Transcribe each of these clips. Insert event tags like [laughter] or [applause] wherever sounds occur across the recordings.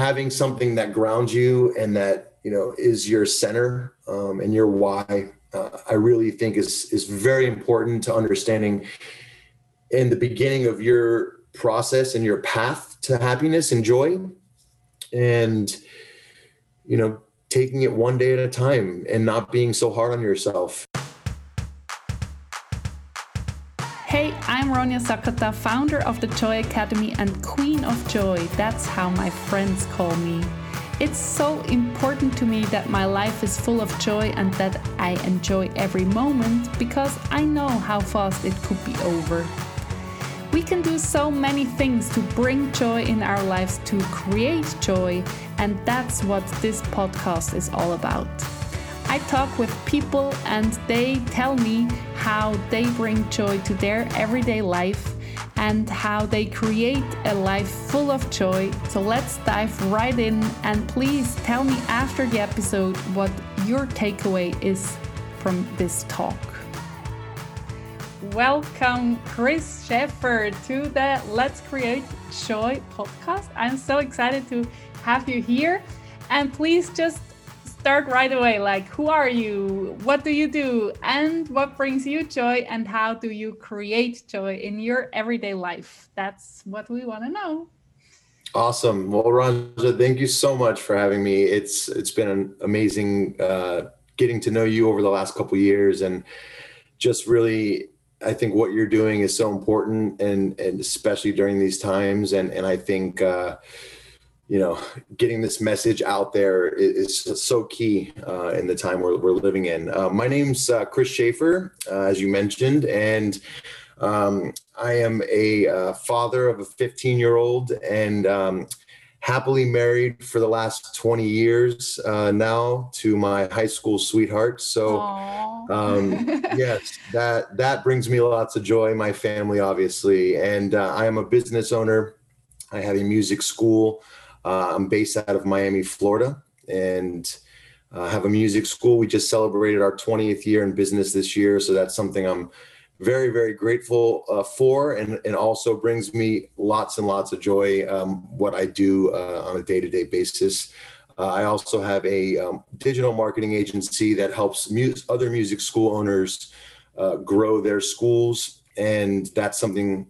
having something that grounds you and that you know is your center um, and your why uh, i really think is is very important to understanding in the beginning of your process and your path to happiness and joy and you know taking it one day at a time and not being so hard on yourself Ronja Sakata, founder of the Joy Academy and Queen of Joy. That's how my friends call me. It's so important to me that my life is full of joy and that I enjoy every moment because I know how fast it could be over. We can do so many things to bring joy in our lives, to create joy, and that's what this podcast is all about. I talk with people and they tell me how they bring joy to their everyday life and how they create a life full of joy. So let's dive right in and please tell me after the episode what your takeaway is from this talk. Welcome, Chris Schafer, to the Let's Create Joy podcast. I'm so excited to have you here. And please just start right away like who are you? What do you do? And what brings you joy? And how do you create joy in your everyday life? That's what we want to know. Awesome. Well Ronja, thank you so much for having me. It's it's been an amazing uh, getting to know you over the last couple years and just really I think what you're doing is so important and and especially during these times. And and I think uh, you know, getting this message out there is, is so key uh, in the time we're, we're living in. Uh, my name's uh, Chris Schafer, uh, as you mentioned, and um, I am a uh, father of a 15 year old and um, happily married for the last 20 years uh, now to my high school sweetheart. So, um, [laughs] yes, that that brings me lots of joy. My family, obviously, and I am a business owner. I have a music school. Uh, I'm based out of Miami, Florida, and uh, have a music school. We just celebrated our 20th year in business this year, so that's something I'm very, very grateful uh, for, and and also brings me lots and lots of joy. Um, what I do uh, on a day-to-day basis. Uh, I also have a um, digital marketing agency that helps mu- other music school owners uh, grow their schools, and that's something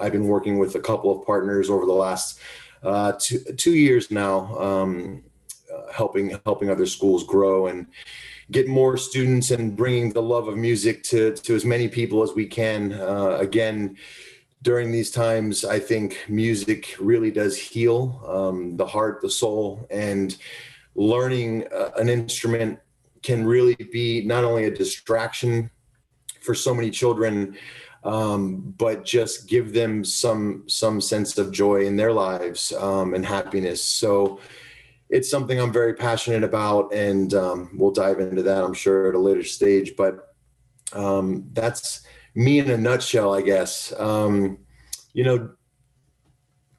I've been working with a couple of partners over the last uh, two, two years now, um, uh, helping helping other schools grow and get more students and bringing the love of music to to as many people as we can. Uh, again, during these times, I think music really does heal um, the heart, the soul, and learning uh, an instrument can really be not only a distraction for so many children um, but just give them some some sense of joy in their lives um, and happiness. So it's something I'm very passionate about, and um, we'll dive into that, I'm sure, at a later stage. But um, that's me in a nutshell, I guess. Um, you know,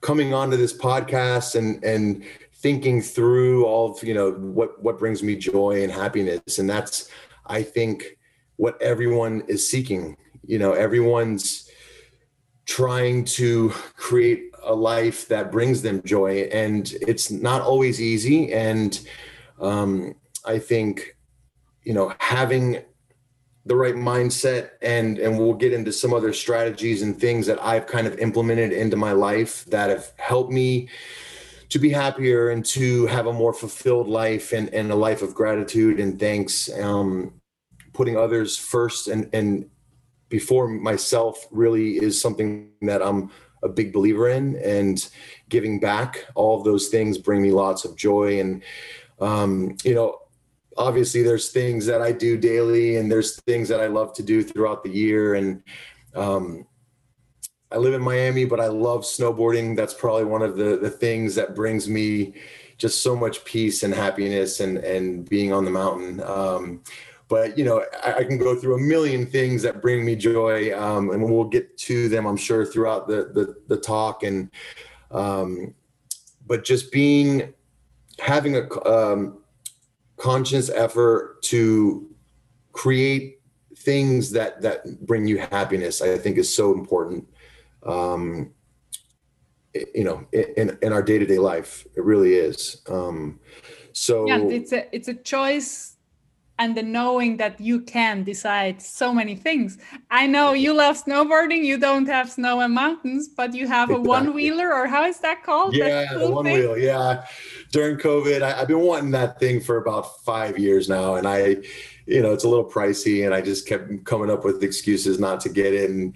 coming onto this podcast and and thinking through all of you know what what brings me joy and happiness, and that's I think what everyone is seeking you know everyone's trying to create a life that brings them joy and it's not always easy. And um, i think you know having the right mindset and and we'll get into some other strategies and things that i've kind of implemented into my life that have helped me to be happier and to have a more fulfilled life and, and a life of gratitude and thanks. Um, putting others first and and before myself really is something that I'm a big believer in and giving back all of those things bring me lots of joy. And um, you know obviously there's things that I do daily and there's things that I love to do throughout the year. And um, I live in Miami but I love snowboarding. That's probably one of the the things that brings me just so much peace and happiness and and being on the mountain. Um, but you know I, I, can go through a million things that bring me joy um, and we'll get to them i'm sure throughout the the, the talk and um, but just being having a um, conscious effort to create things that that bring you happiness i think is so important um, you know, in, in our day-to-day life. It really is. Um, so yeah, it's a, it's a choice and the knowing that you can decide so many things. I know you love snowboarding. You don't have snow and mountains, but you have a [laughs] exactly. one wheeler, or how is that called? Yeah, cool the one thing? wheel. Yeah. During COVID, I, have been wanting that thing for about five years now, and I, you know, it's a little pricey, and I just kept coming up with excuses not to get it. And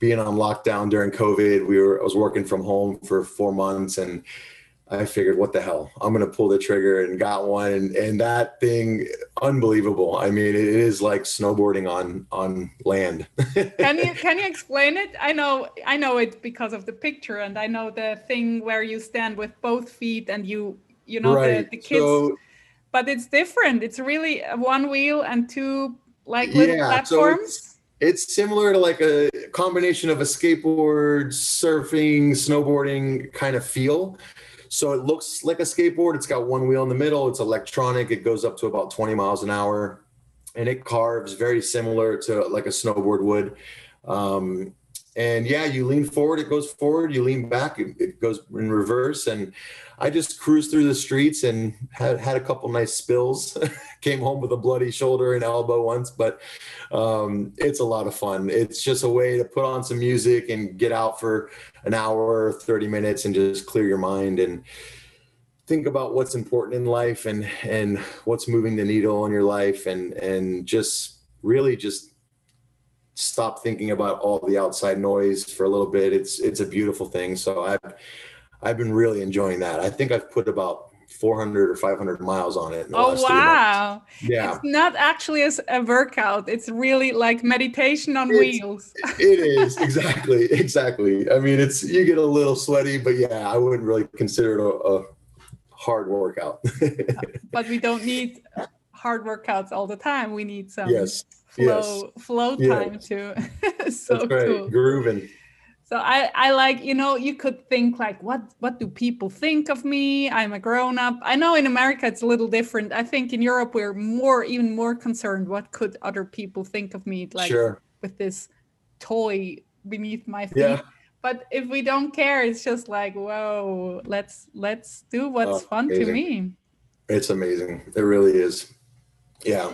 being on lockdown during COVID, we were I was working from home for four months, and I figured, what the hell? I'm going to pull the trigger and got one. And, and that thing, unbelievable. I mean, it is like snowboarding on, on land. [laughs] can you, can you explain it? I know, I know it because of the picture and I know the thing where you stand with both feet and you, you know, right. the, the kids, so, but it's different. It's really one wheel and two like little yeah, platforms. So it's, it's similar to like a combination of a skateboard, surfing, snowboarding kind of feel so it looks like a skateboard. It's got one wheel in the middle. It's electronic. It goes up to about 20 miles an hour, and it carves very similar to like a snowboard would. Um, and yeah, you lean forward, it goes forward. You lean back, it, it goes in reverse. And I just cruised through the streets and had had a couple nice spills. [laughs] Came home with a bloody shoulder and elbow once, but um, it's a lot of fun. It's just a way to put on some music and get out for an hour, 30 minutes, and just clear your mind and think about what's important in life and and what's moving the needle in your life and and just really just stop thinking about all the outside noise for a little bit. It's it's a beautiful thing. So I've I've been really enjoying that. I think I've put about 400 or 500 miles on it. oh wow! Yeah, it's not actually as a, workout. It's really like meditation on it's, wheels. [laughs] it is exactly, [laughs] exactly. I mean, it's you get a little sweaty, but yeah, I wouldn't really consider it a, a hard workout. [laughs] but we don't need hard workouts all the time. We need some yes. flow yes. flow time yes. too. so That's right. cool. Grooving. So I, I like, you know, you could think like, what what do people think of me? I'm a grown up. I know in America it's a little different. I think in Europe we're more even more concerned. What could other people think of me? Like sure. with this toy beneath my feet. Yeah. But if we don't care, it's just like, whoa, let's let's do what's oh, fun amazing. to me. It's amazing. It really is. Yeah.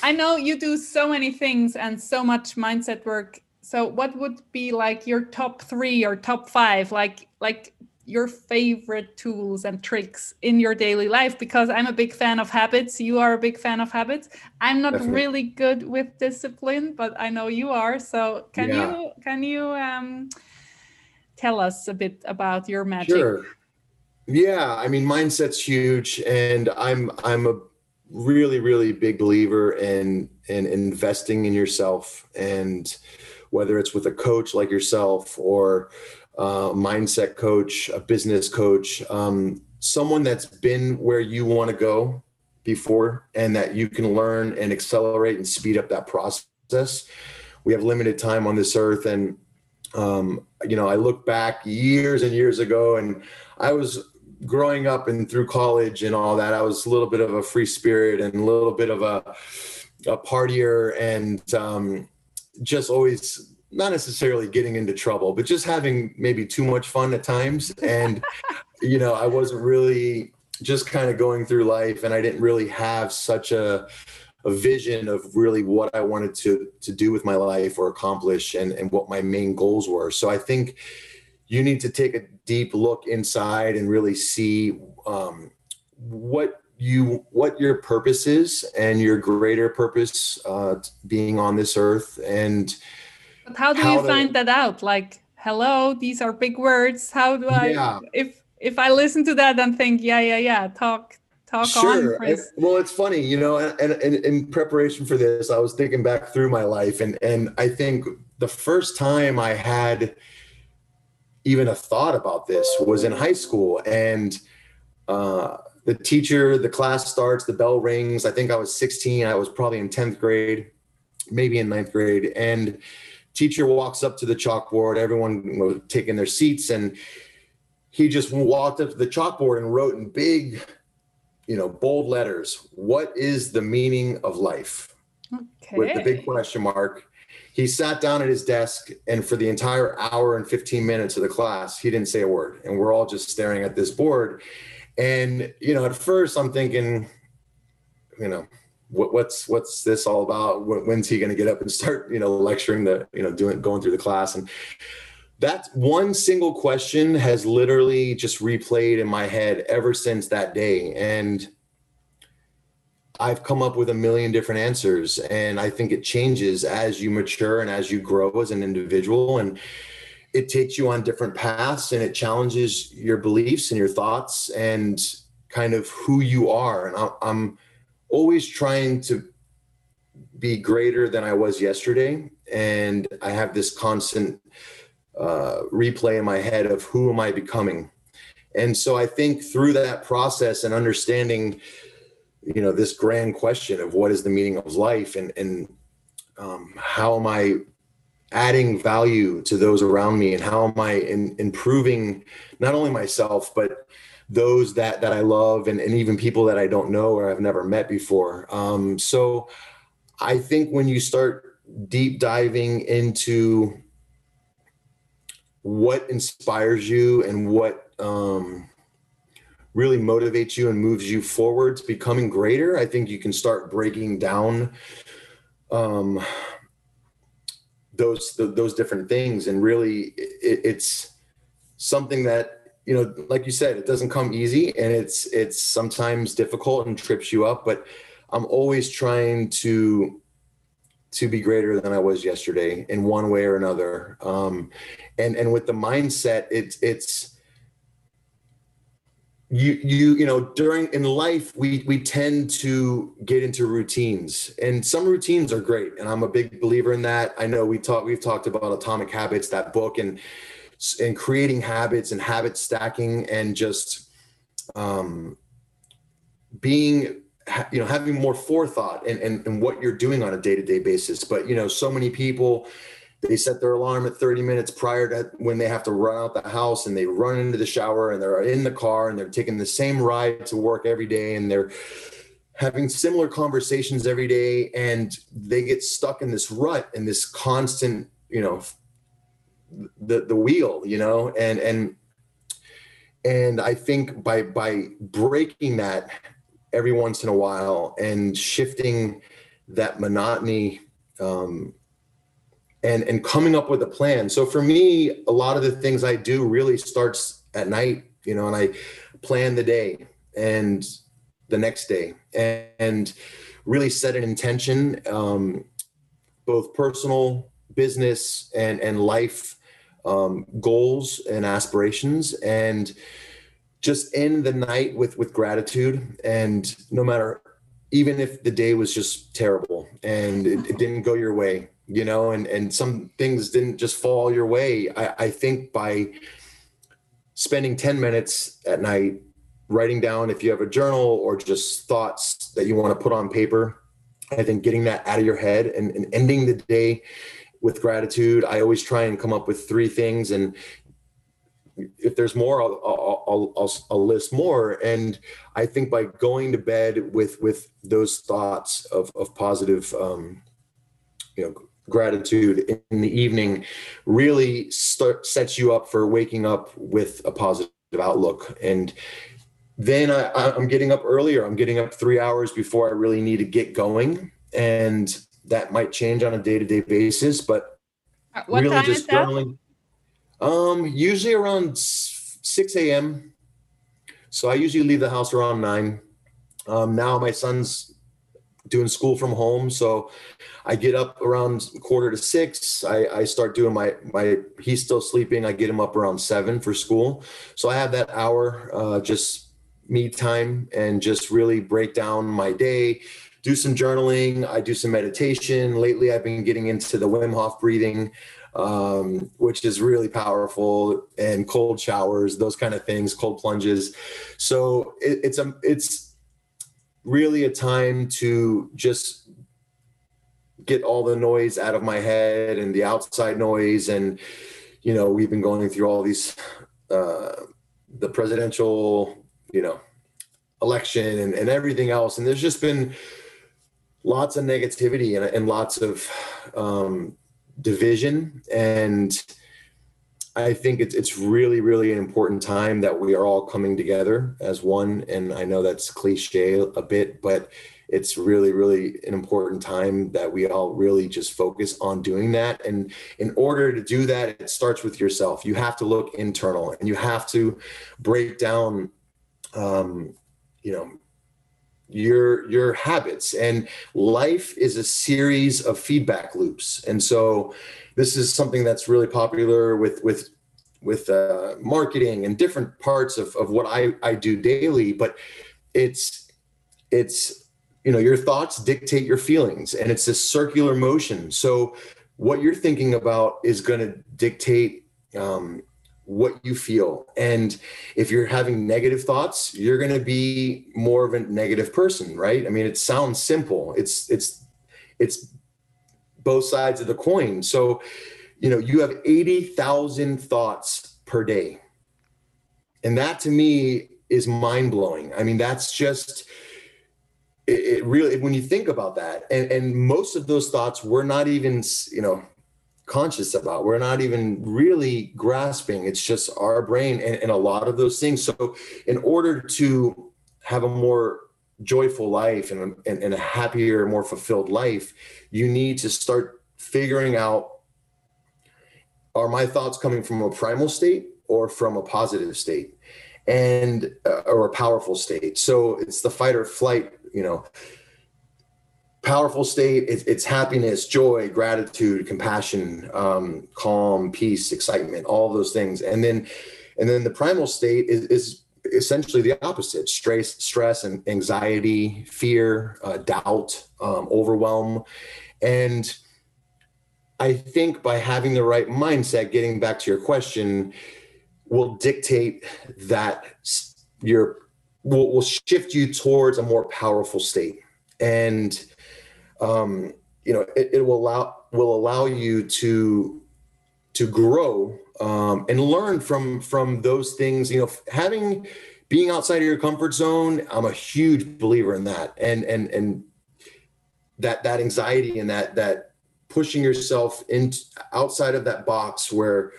I know you do so many things and so much mindset work. So what would be like your top 3 or top 5 like like your favorite tools and tricks in your daily life because I'm a big fan of habits. You are a big fan of habits. I'm not Definitely. really good with discipline, but I know you are. So can yeah. you can you um, tell us a bit about your magic? Sure. Yeah, I mean mindset's huge and I'm I'm a really really big believer in in investing in yourself and whether it's with a coach like yourself or a mindset coach a business coach um, someone that's been where you want to go before and that you can learn and accelerate and speed up that process. We have limited time on this earth and um, you know i look back years and years ago and i was growing up and through college and all that, I was a little bit of a free spirit and a little bit of a, a partier and um, just always not necessarily getting into trouble, but just having maybe too much fun at times. And, [laughs] you know, I wasn't really just kind of going through life and I didn't really have such a, a vision of really what I wanted to to do with my life or accomplish and, and what my main goals were. So I think you need to take a deep look inside and really see um, what you what your purpose is and your greater purpose uh, being on this earth and but how do how you to, find that out like hello these are big words how do i yeah. if if i listen to that and think yeah yeah yeah talk talk sure. on and, well it's funny you know and, and, and in preparation for this i was thinking back through my life and and i think the first time i had even a thought about this was in high school and uh, the teacher the class starts the bell rings. I think i was 16 i was probably in 10th grade maybe in ninth grade. And teacher walks up to the chalkboard everyone was taking their seats and he just walked up to the chalkboard and wrote in big you know bold letters what is the meaning of life? Okay. with the big question mark. He sat down at his desk and for the entire hour and 15 minutes of the class he didn't say a word. And we're all just staring at this board and you know at first i'm thinking you know what, what's what's this all about when's he going to get up and start you know lecturing the you know doing going through the class and that one single question has literally just replayed in my head ever since that day and I've come up with a million different answers. And I think it changes as you mature and as you grow as an individual. And it takes you on different paths and it challenges your beliefs and your thoughts and kind of who you are. And I'm always trying to be greater than I was yesterday. And I have this constant uh, replay in my head of who am I becoming? And so I think through that process and understanding you know this grand question of what is the meaning of life and and um, how am i adding value to those around me and how am i in, improving not only myself but those that that i love and, and even people that i don't know or i've never met before. Um, so i think when you start deep diving into what inspires you and what um, really motivates you and moves you forward to becoming greater, I think you can start breaking down um, those those different things, and really, it, it's something that you know, like you said, it doesn't come easy, and it's it's sometimes difficult and trips you up. But I'm always trying to to be greater than I was yesterday in one way or another. Um, and and with the mindset, it's it's you you you know during in life we we tend to get into routines. And some routines are great and i'm a big believer in that. I know we talked we've talked about atomic habits that book and and creating habits and habit stacking and just um being you know having more forethought and and, and what you're doing on a day-to-day basis. But you know so many people they set their alarm at 30 minutes prior to when they have to run out the house and they run into the shower and they're in the car and they're taking the same ride to work every day and they're having similar conversations every day and they get stuck in this rut and this constant you know the the wheel you know? And and and i think by by breaking that every once in a while and shifting that monotony um, and and coming up with a plan. So for me a lot of the things i do really starts at night you know and i plan the day and the next day and, and really set an intention um, both personal business and and life um, goals and aspirations. And just end the night with with gratitude. And no matter even if the day was just terrible and it, it didn't go your way you know, and and some things didn't just fall your way. I, I think by spending 10 minutes at night writing down if you have a journal or just thoughts that you want to put on paper, I think getting that out of your head and, and ending the day with gratitude. I always try and come up with three things and if there's more I'll, I'll, I'll, I'll, list more and i think by going to bed with with those thoughts of, of positive um, you know gratitude in the evening really start sets you up for waking up with a positive outlook. And then I, i'm getting up earlier. I'm getting up three hours before i really need to get going. And that might change on a day-to-day basis but uh, what really just journaling um usually around 6 a.m so i usually leave the house around 9 um, now my son's doing school from home. So I get up around quarter to six. I, I start doing my my. He's still sleeping. I get him up around seven for school. So I have that hour uh, just me time and just really break down my day. Do some journaling. I do some meditation. Lately, I've been getting into the Wim Hof breathing, um, which is really powerful, and cold showers, those kind of things, cold plunges. So it, it's a it's really a time to just get all the noise out of my head and the outside noise. And you know we've been going through all these uh the presidential you know election and, and everything else. And there's just been lots of negativity and, and lots of um division. And I think it's it's really really an important time that we are all coming together as one and I know that's cliche a bit but it's really really an important time that we all really just focus on doing that. And in order to do that it starts with yourself. You have to look internal and you have to break down um, you know your your habits. And life is a series of feedback loops. And so this is something that's really popular with with with uh, marketing and different parts of, of what I, I do daily. But it's it's you know your thoughts dictate your feelings and it's a circular motion. So what you're thinking about is going to dictate um, what you feel. And if you're having negative thoughts, you're going to be more of a negative person, right? I mean, it sounds simple. It's it's it's both sides of the coin. So, you know, you have 80,000 thoughts per day. And that to me is mind blowing. I mean, that's just it, it really when you think about that and, and most of those thoughts were not even you know conscious about. We're not even really grasping. It's just our brain and, and a lot of those things. So, in order to have a more joyful life and, and, and, a happier, more fulfilled life, you need to start figuring out are my thoughts coming from a primal state or from a positive state and uh, or a powerful state so it's the fight or flight you know powerful state. It's, it's, happiness joy gratitude compassion um, calm peace excitement all those things. And then and then the primal state is, is essentially the opposite stress stress and anxiety fear uh, doubt um, overwhelm. And i think by having the right mindset getting back to your question will dictate that your will, will shift you towards a more powerful state. And um, you know, it, it, will allow will allow you to to grow um, and learn from from those things. You know, having being outside of your comfort zone, I'm a huge believer in that, and and and that that anxiety and that that pushing yourself in outside of that box where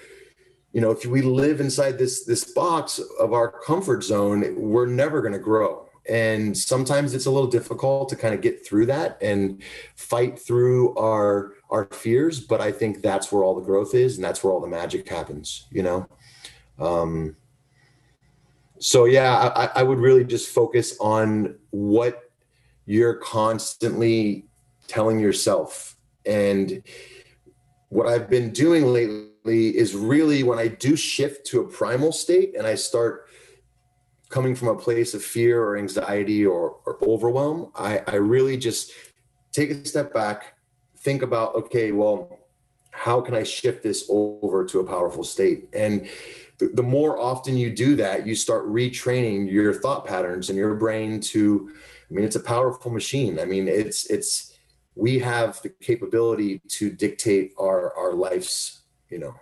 you know if we live inside this this box of our comfort zone we're never going to grow and sometimes it's a little difficult to kind of get through that and fight through our our fears but i think that's where all the growth is and that's where all the magic happens you know? Um so yeah i, I would really just focus on what you're constantly telling yourself. And what i've been doing lately is really when i do shift to a primal state and i start coming from a place of fear or anxiety or, or overwhelm, I, I really just take a step back, think about, okay, well, how can I shift this over to a powerful state? And the, the more often you do that, you start retraining your thought patterns and your brain to, I mean, it's a powerful machine. I mean, it's, it's, we have the capability to dictate our, our life's, you know,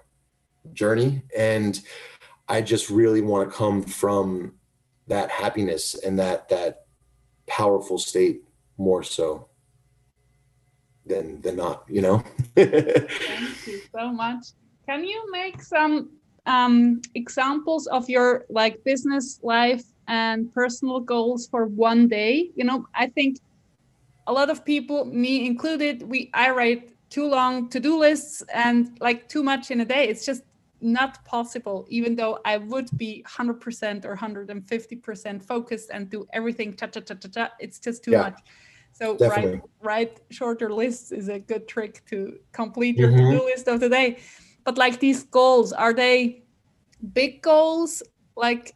journey. And I just really want to come from that happiness and that that powerful state more so than than not you know? Thank you so much. Can you make some um, examples of your like business life and personal goals for one day? You know i think a lot of people me included we i write too long to-do lists and like too much in a day. It's just not possible, even though I would be 100% or 150% focused and do everything cha cha cha cha cha. It's just too yeah, much. So write write shorter lists is a good trick to complete your mm-hmm. to-do list of the day. But like these goals, are they big goals like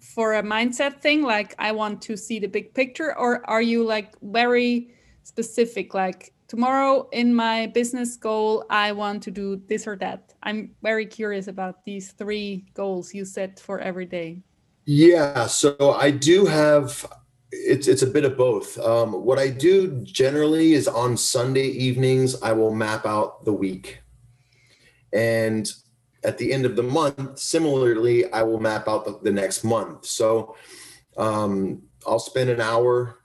for a mindset thing, like I want to see the big picture, or are you like very specific, like tomorrow in my business goal, I want to do this or that. I'm very curious about these three goals you set for every day. Yeah, so I do have it's it's a bit of both. Um, what I do generally is on Sunday evenings I will map out the week, and at the end of the month, similarly, I will map out the, the next month. So um, I'll spend an hour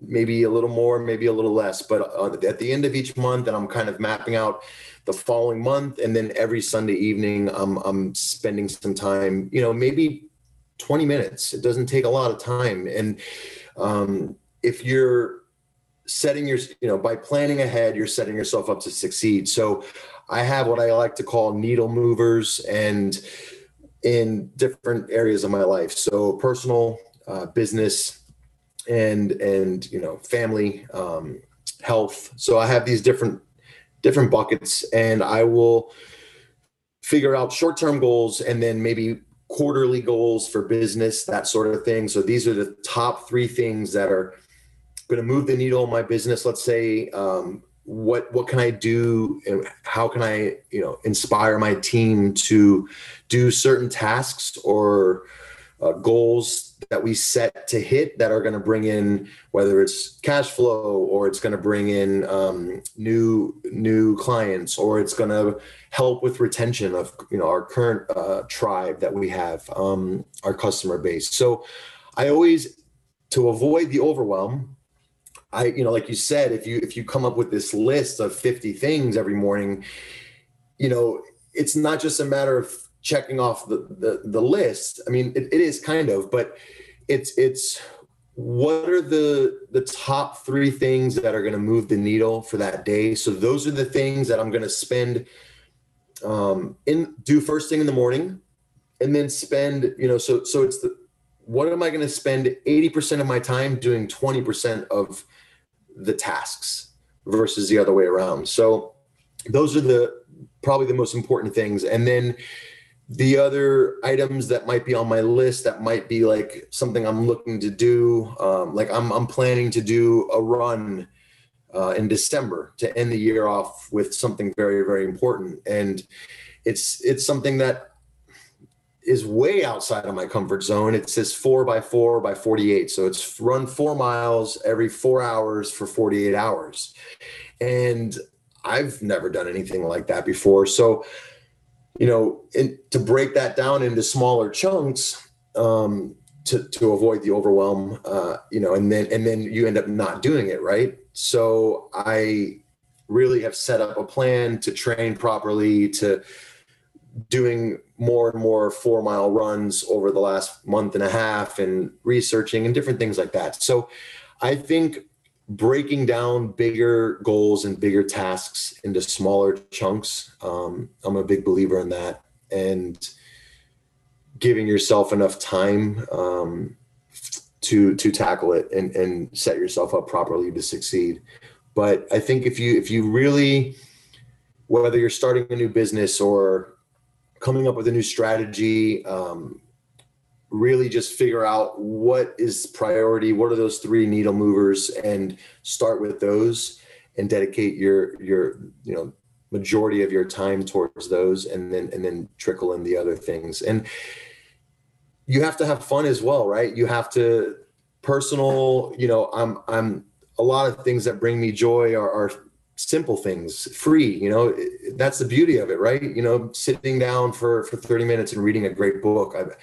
maybe a little more, maybe a little less. But uh, at the end of each month, and I'm kind of mapping out the following month, and then every Sunday evening, I'm I'm spending some time. You know, maybe 20 minutes. It doesn't take a lot of time, and um, if you're setting your you know by planning ahead you're setting yourself up to succeed so i have what i like to call needle movers and in different areas of my life so personal uh, business and and you know family um, health. So i have these different different buckets and i will figure out short-term goals and then maybe quarterly goals for business that sort of thing. So these are the top three things that are going to move the needle in my business. Let's say um, what what can i do and how can i you know inspire my team to do certain tasks or uh, goals that we set to hit that are going to bring in whether it's cash flow or it's going to bring in um, new new clients or it's going to help with retention of you know our current uh, tribe that we have um, our customer base. So i always to avoid the overwhelm i you know like you said if you if you come up with this list of 50 things every morning you know it's not just a matter of checking off the the, the list. I mean, it, it is kind of, but it's it's what are the the top three things that are going to move the needle for that day. So those are the things that I'm going to spend um, in do first thing in the morning, and then spend you know so so it's the what am I going to spend 80% of my time doing 20% of the tasks versus the other way around. So those are the probably the most important things. And then the other items that might be on my list that might be like something I'm looking to do, um, like I'm, I'm planning to do a run uh, in December to end the year off with something very, very important. And it's, it's something that is way outside of my comfort zone. It's this four by four by 48. So it's run four miles every four hours for 48 hours. And I've never done anything like that before. So you know, and to break that down into smaller chunks um, to to avoid the overwhelm, uh, you know, and then and then you end up not doing it right. So I really have set up a plan to train properly to doing more and more four mile runs over the last month and a half and researching and different things like that. So I think breaking down bigger goals and bigger tasks into smaller chunks. Um, I'm a big believer in that, and giving yourself enough time um, to to tackle it and and set yourself up properly to succeed. But I think if you if you really whether you're starting a new business or coming up with a new strategy, um, really just figure out what is priority what are those three needle movers and start with those and dedicate your your you know majority of your time towards those and then and then trickle in the other things. And you have to have fun as well right? You have to personal you know i'm i'm a lot of things that bring me joy are, are simple things free you know that's the beauty of it right? You know sitting down for for 30 minutes and reading a great book. I've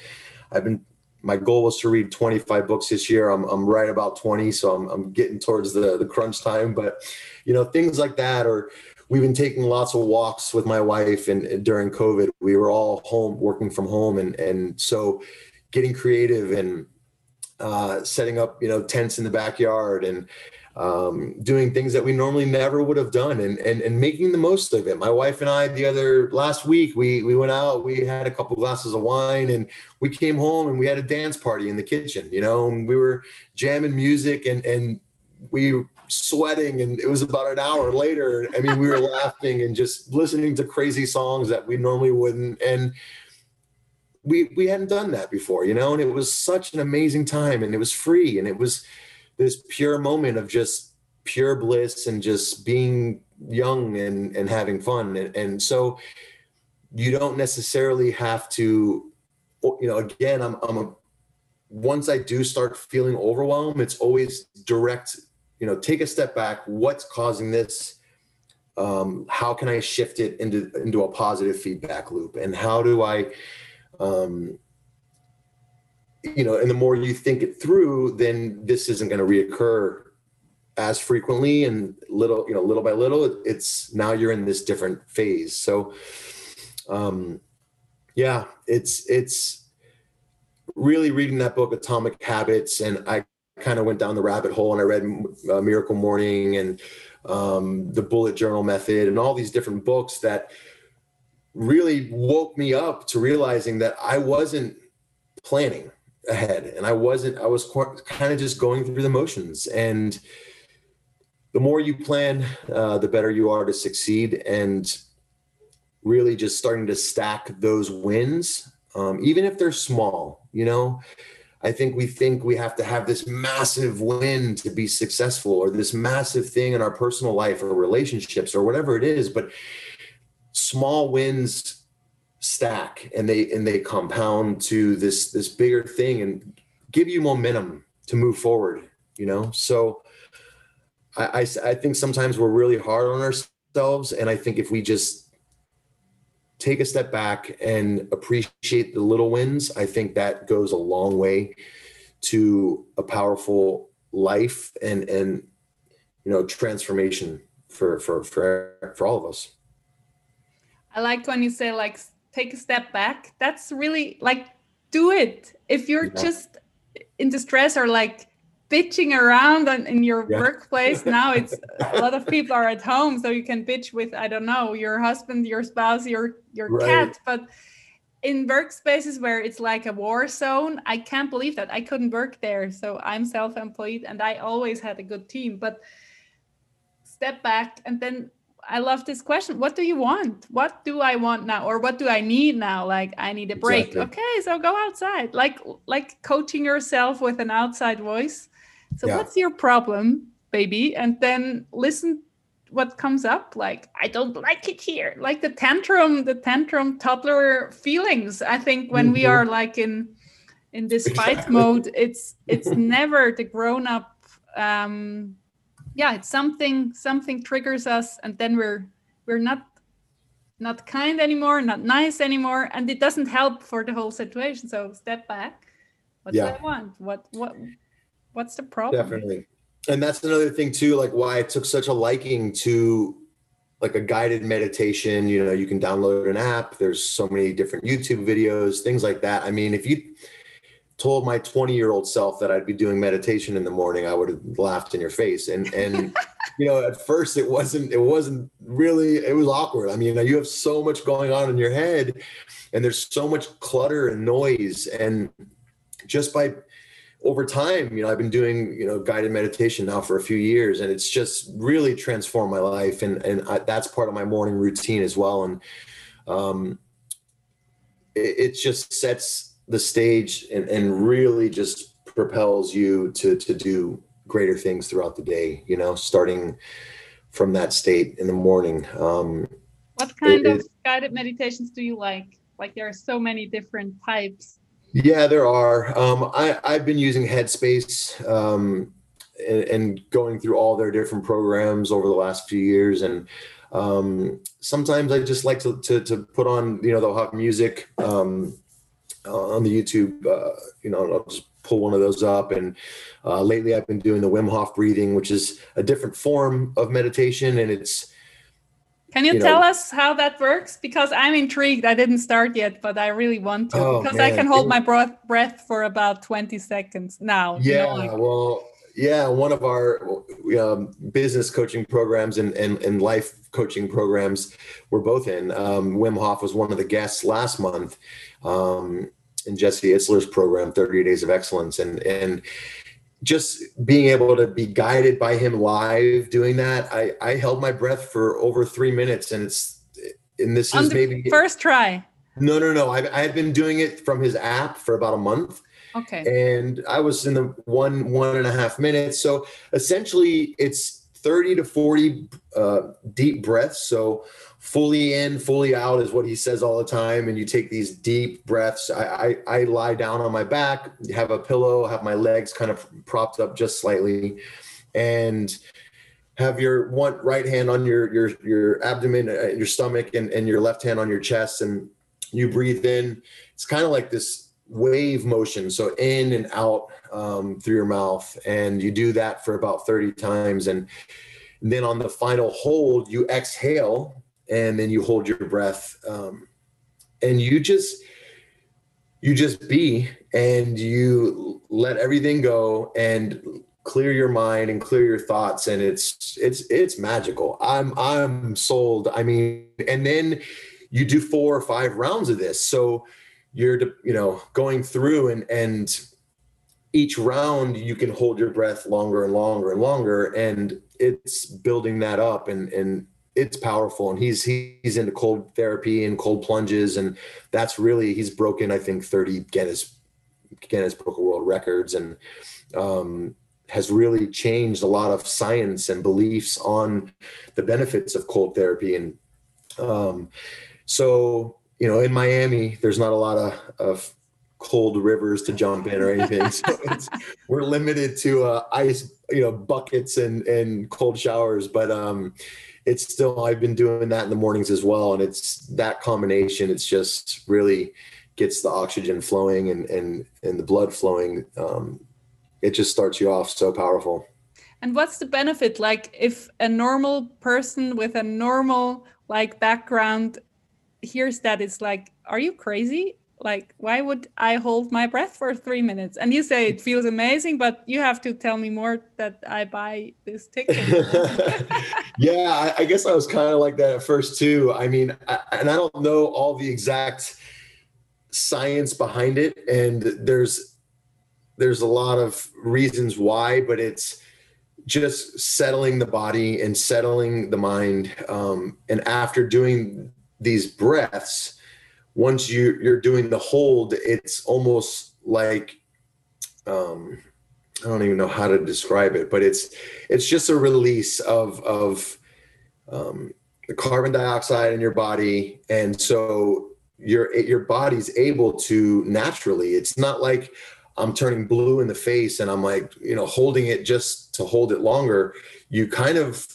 I've been my goal was to read 25 books this year. I'm, I'm right about 20, so I'm, I'm getting towards the, the crunch time. But, you know, things like that, or we've been taking lots of walks with my wife, and, and during COVID, we were all home working from home, and and so getting creative and uh, setting up, you know, tents in the backyard and um, doing things that we normally never would have done and, and, and making the most of it. My wife and I, the other last week, we, we went out, we had a couple glasses of wine and we came home and we had a dance party in the kitchen, you know, and we were jamming music and, and we sweating and it was about an hour later. I mean, we were laughing and just listening to crazy songs that we normally wouldn't. And we, we hadn't done that before, you know, and it was such an amazing time and it was free and it was, this pure moment of just pure bliss and just being young and and having fun. And, and so you don't necessarily have to you know again i'm i'm a once i do start feeling overwhelmed it's always direct you know take a step back what's causing this? Um, how can i shift it into into a positive feedback loop? And how do i um, you know, and the more you think it through, then this isn't going to reoccur as frequently and little you know little by little it's now you're in this different phase. So um yeah it's it's really reading that book atomic habits and i kind of went down the rabbit hole and i read uh, miracle morning and um, the bullet journal method and all these different books that really woke me up to realizing that i wasn't planning ahead and i wasn't i was kind of just going through the motions. And the more you plan uh, the better you are to succeed and really just starting to stack those wins um, even if they're small you know? I think we think we have to have this massive win to be successful or this massive thing in our personal life or relationships or whatever it is but small wins stack and they and they compound to this this bigger thing and give you momentum to move forward you know? So I, I, I think sometimes we're really hard on ourselves and i think if we just take a step back and appreciate the little wins i think that goes a long way to a powerful life and and you know transformation for for for for all of us i like when you say like take a step back that's really like do it if you're yeah. just in distress or like bitching around on, in your yeah. workplace now it's a lot of people are at home so you can bitch with i don't know your husband your spouse your your right. cat but in workspaces where it's like a war zone i can't believe that i couldn't work there so i'm self-employed and i always had a good team but step back and then I love this question. What do you want? What do I want now? Or what do I need now? Like I need a break. Exactly. Okay, so go outside. Like like coaching yourself with an outside voice. So yeah. what's your problem, baby? And then listen what comes up like i don't like it here like the tantrum the tantrum toddler feelings i think when mm-hmm. we are like in in this fight mode it's it's never the grown up um yeah it's something something triggers us and then we're we're not not kind anymore not nice anymore and it doesn't help for the whole situation. So step back. What yeah. do i want? What what what's the problem? Definitely. And that's another thing too like why i took such a liking to like a guided meditation. You know you can download an app. There's so many different youtube videos things like that. I mean if you told my 20 year old self that I'd be doing meditation in the morning, I would have laughed in your face. And, and, [laughs] you know, at first it wasn't, it wasn't really, it was awkward. I mean, you have so much going on in your head and there's so much clutter and noise. And just by over time, you know, I've been doing, you know, guided meditation now for a few years and it's just really transformed my life. And, and I, that's part of my morning routine as well. And, um, it, it just sets the stage and, and really just propels you to to do greater things throughout the day you know starting from that state in the morning. Um what kind it, of guided meditations do you like? Like there are so many different types. Yeah there are. Um i i've been using headspace um and, and going through all their different programs over the last few years. And um sometimes i just like to to, to put on you know they'll have music. Um on the YouTube. Uh, you know, I'll just pull one of those up. And uh, lately, I've been doing the Wim Hof breathing, which is a different form of meditation, and it's. Can you, you tell know, us how that works? Because I'm intrigued. I didn't start yet, but I really want to oh, because man. I can hold my breath breath for about 20 seconds now. Yeah, you know, like, well, yeah, one of our um, business coaching programs and, and, and life coaching programs we're both in. Um, Wim Hof was one of the guests last month um, in Jesse Itzler's program, 30 Days of Excellence. And, and just being able to be guided by him live doing that, I, I held my breath for over three minutes. And it's, and this On is maybe first try. No, no, no. I, I had been doing it from his app for about a month. Okay. And I was in the one, one and a half minutes. So essentially it's 30 to 40 uh, deep breaths. So fully in, fully out is what he says all the time. And you take these deep breaths. I, I, I lie down on my back, have a pillow, have my legs kind of propped up just slightly, and have your one right hand on your your your abdomen, uh, your stomach, and, and your left hand on your chest, and you breathe in. It's kind of like this wave motion, so in and out um, through your mouth, and you do that for about 30 times, and, then on the final hold, you exhale, and then you hold your breath, um, and you just you just be, and you let everything go, and clear your mind and clear your thoughts and it's it's it's magical. I'm i'm sold. I mean and then you do four or five rounds of this. So you're you know going through and and each round you can hold your breath longer and longer and longer and it's building that up and and it's powerful and he's he's into cold therapy and cold plunges and that's really he's broken i think 30 guinness guinness book of world records and um has really changed a lot of science and beliefs on the benefits of cold therapy and um so you know, in Miami, there's not a lot of, of cold rivers to jump in or anything. so we're limited to uh, ice, you know, buckets and, and cold showers. But um, it's still, I've been doing that in the mornings as well. And it's that combination. It's just really gets the oxygen flowing and, and, and the blood flowing. Um, it just starts you off so powerful. And what's the benefit? Like if a normal person with a normal like background hears that it's like are you crazy like why would i hold my breath for three minutes? And you say it [laughs] feels amazing but you have to tell me more that i buy this ticket. [laughs] Yeah I, I, guess i was kind of like that at first too. I mean I, and i don't know all the exact science behind it and there's there's a lot of reasons why but it's just settling the body and settling the mind um, and after doing these breaths, once you you're doing the hold, it's almost like um, I don't even know how to describe it, but it's it's just a release of of um, the carbon dioxide in your body, and so your your body's able to naturally. It's not like I'm turning blue in the face and I'm like you know holding it just to hold it longer. You kind of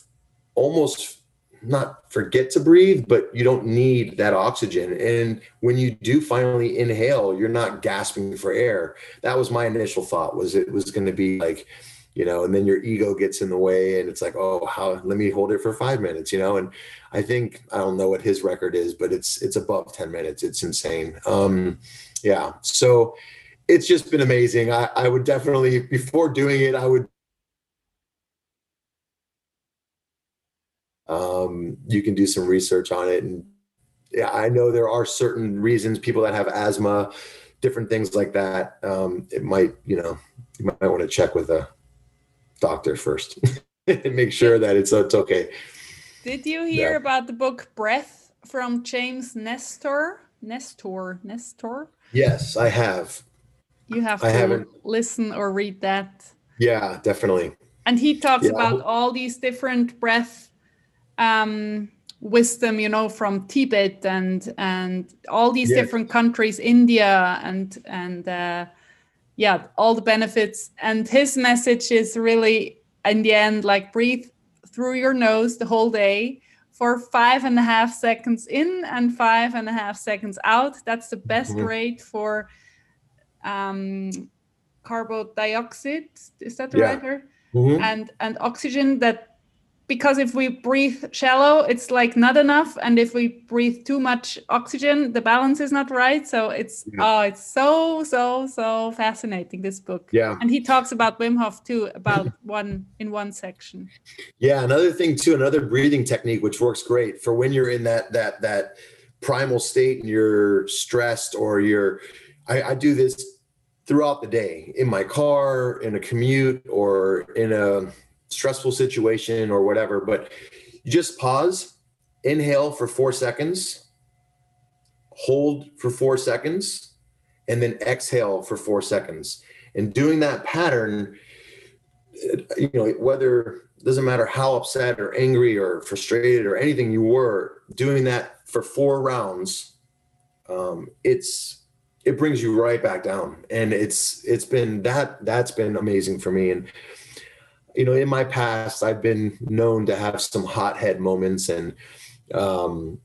almost not forget to breathe, but you don't need that oxygen. And when you do finally inhale, you're not gasping for air. That was my initial thought was it was going to be like, you know, and then your ego gets in the way and it's like, oh, how let me hold it for five minutes, you know? And I think I don't know what his record is, but it's it's above 10 minutes. It's insane. Um, yeah. So it's just been amazing. I, I would definitely before doing it, I would um, you can do some research on it. And yeah, I know there are certain reasons people that have asthma, different things like that. Um, it might, you know, you might want to check with a doctor first [laughs] and make sure that it's it's okay. Did you hear yeah. about the book Breath from James Nestor? Nestor, Nestor. Yes, I have. You have I to haven't... listen or read that. Yeah, definitely. And he talks yeah. about all these different breath um, wisdom, you know, from Tibet and and all these yes. different countries, India and and uh, yeah, all the benefits. And his message is really, in the end, like breathe through your nose the whole day for five and a half seconds in and five and a half seconds out. That's the best mm-hmm. rate for um, carbon dioxide. Is that the yeah. right Mm-hmm. And and oxygen that because if we breathe shallow it's like not enough and if we breathe too much oxygen the balance is not right. So it's yeah. oh it's so so so fascinating this book. Yeah. And he talks about wim hof too about [laughs] one in one section. Yeah another thing too another breathing technique which works great for when you're in that that that primal state and you're stressed or you're I, I do this throughout the day in my car in a commute or in a stressful situation or whatever, but you just pause, inhale for four seconds, hold for four seconds, and then exhale for four seconds. And doing that pattern, you know, whether doesn't matter how upset or angry or frustrated or anything you were, doing that for four rounds, um, it's it brings you right back down. And it's it's been that that's been amazing for me. And you know, in my past, I've been known to have some hothead moments and, um,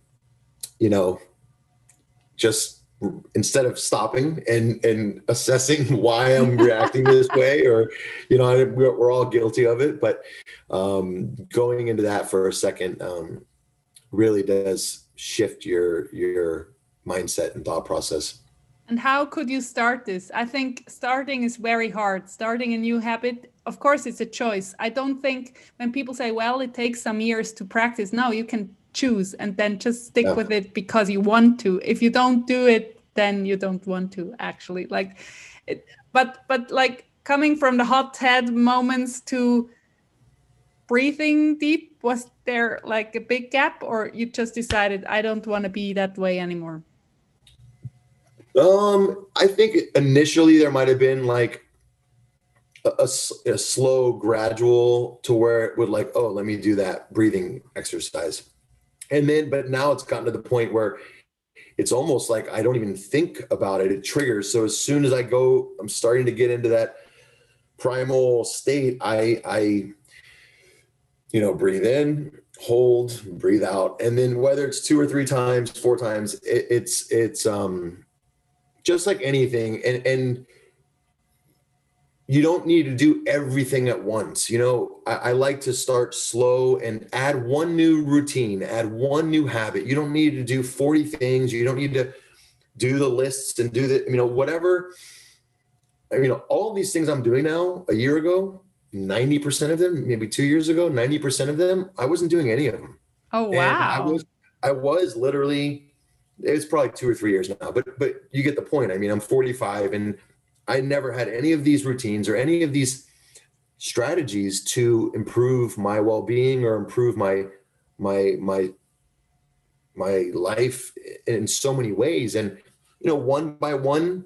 you know, just instead of stopping and and assessing [laughs] why I'm [laughs] reacting this way, or you know, we're, we're all guilty of it. But um, going into that for a second um, really does shift your your mindset and thought process. And how could you start this? I think starting is very hard. Starting a new habit, of course, it's a choice. I don't think when people say, well, it takes some years to practice, no, you can choose and then just stick yeah. with it because you want to. If you don't do it, then you don't want to actually. Like, it, but, but like coming from the hot head moments to breathing deep, was there like a big gap or you just decided, I don't want to be that way anymore? Um, I think initially there might have been like a, a, slow, gradual to where it would like, oh, let me do that breathing exercise, and then, but now it's gotten to the point where it's almost like I don't even think about it. It triggers. So as soon as I go, I'm starting to get into that primal state. I, I, you know, breathe in, hold, breathe out, and then whether it's two or three times, four times, it, it's it's um just like anything and and you don't need to do everything at once you know? I, I, like to start slow and add one new routine add one new habit. You don't need to do 40 things. You don't need to do the lists and do the you know whatever. I mean all these things i'm doing now a year ago 90% of them maybe two years ago 90% of them i wasn't doing any of them. Oh wow and i was i was literally it's probably two or three years now, but but you get the point. I mean, I'm 45 and I never had any of these routines or any of these strategies to improve my well-being or improve my my my my life in so many ways. And you know one by one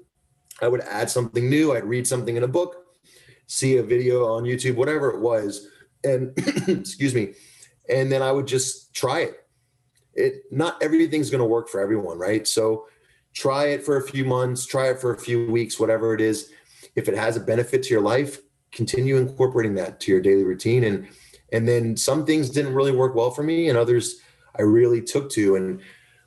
i would add something new. I'd read something in a book see a video on youtube whatever it was and [clears throat] excuse me and then i would just try it. It not everything's going to work for everyone, right? So try it for a few months, try it for a few weeks, whatever it is. If it has a benefit to your life, continue incorporating that to your daily routine. And and then some things didn't really work well for me, and others I really took to. And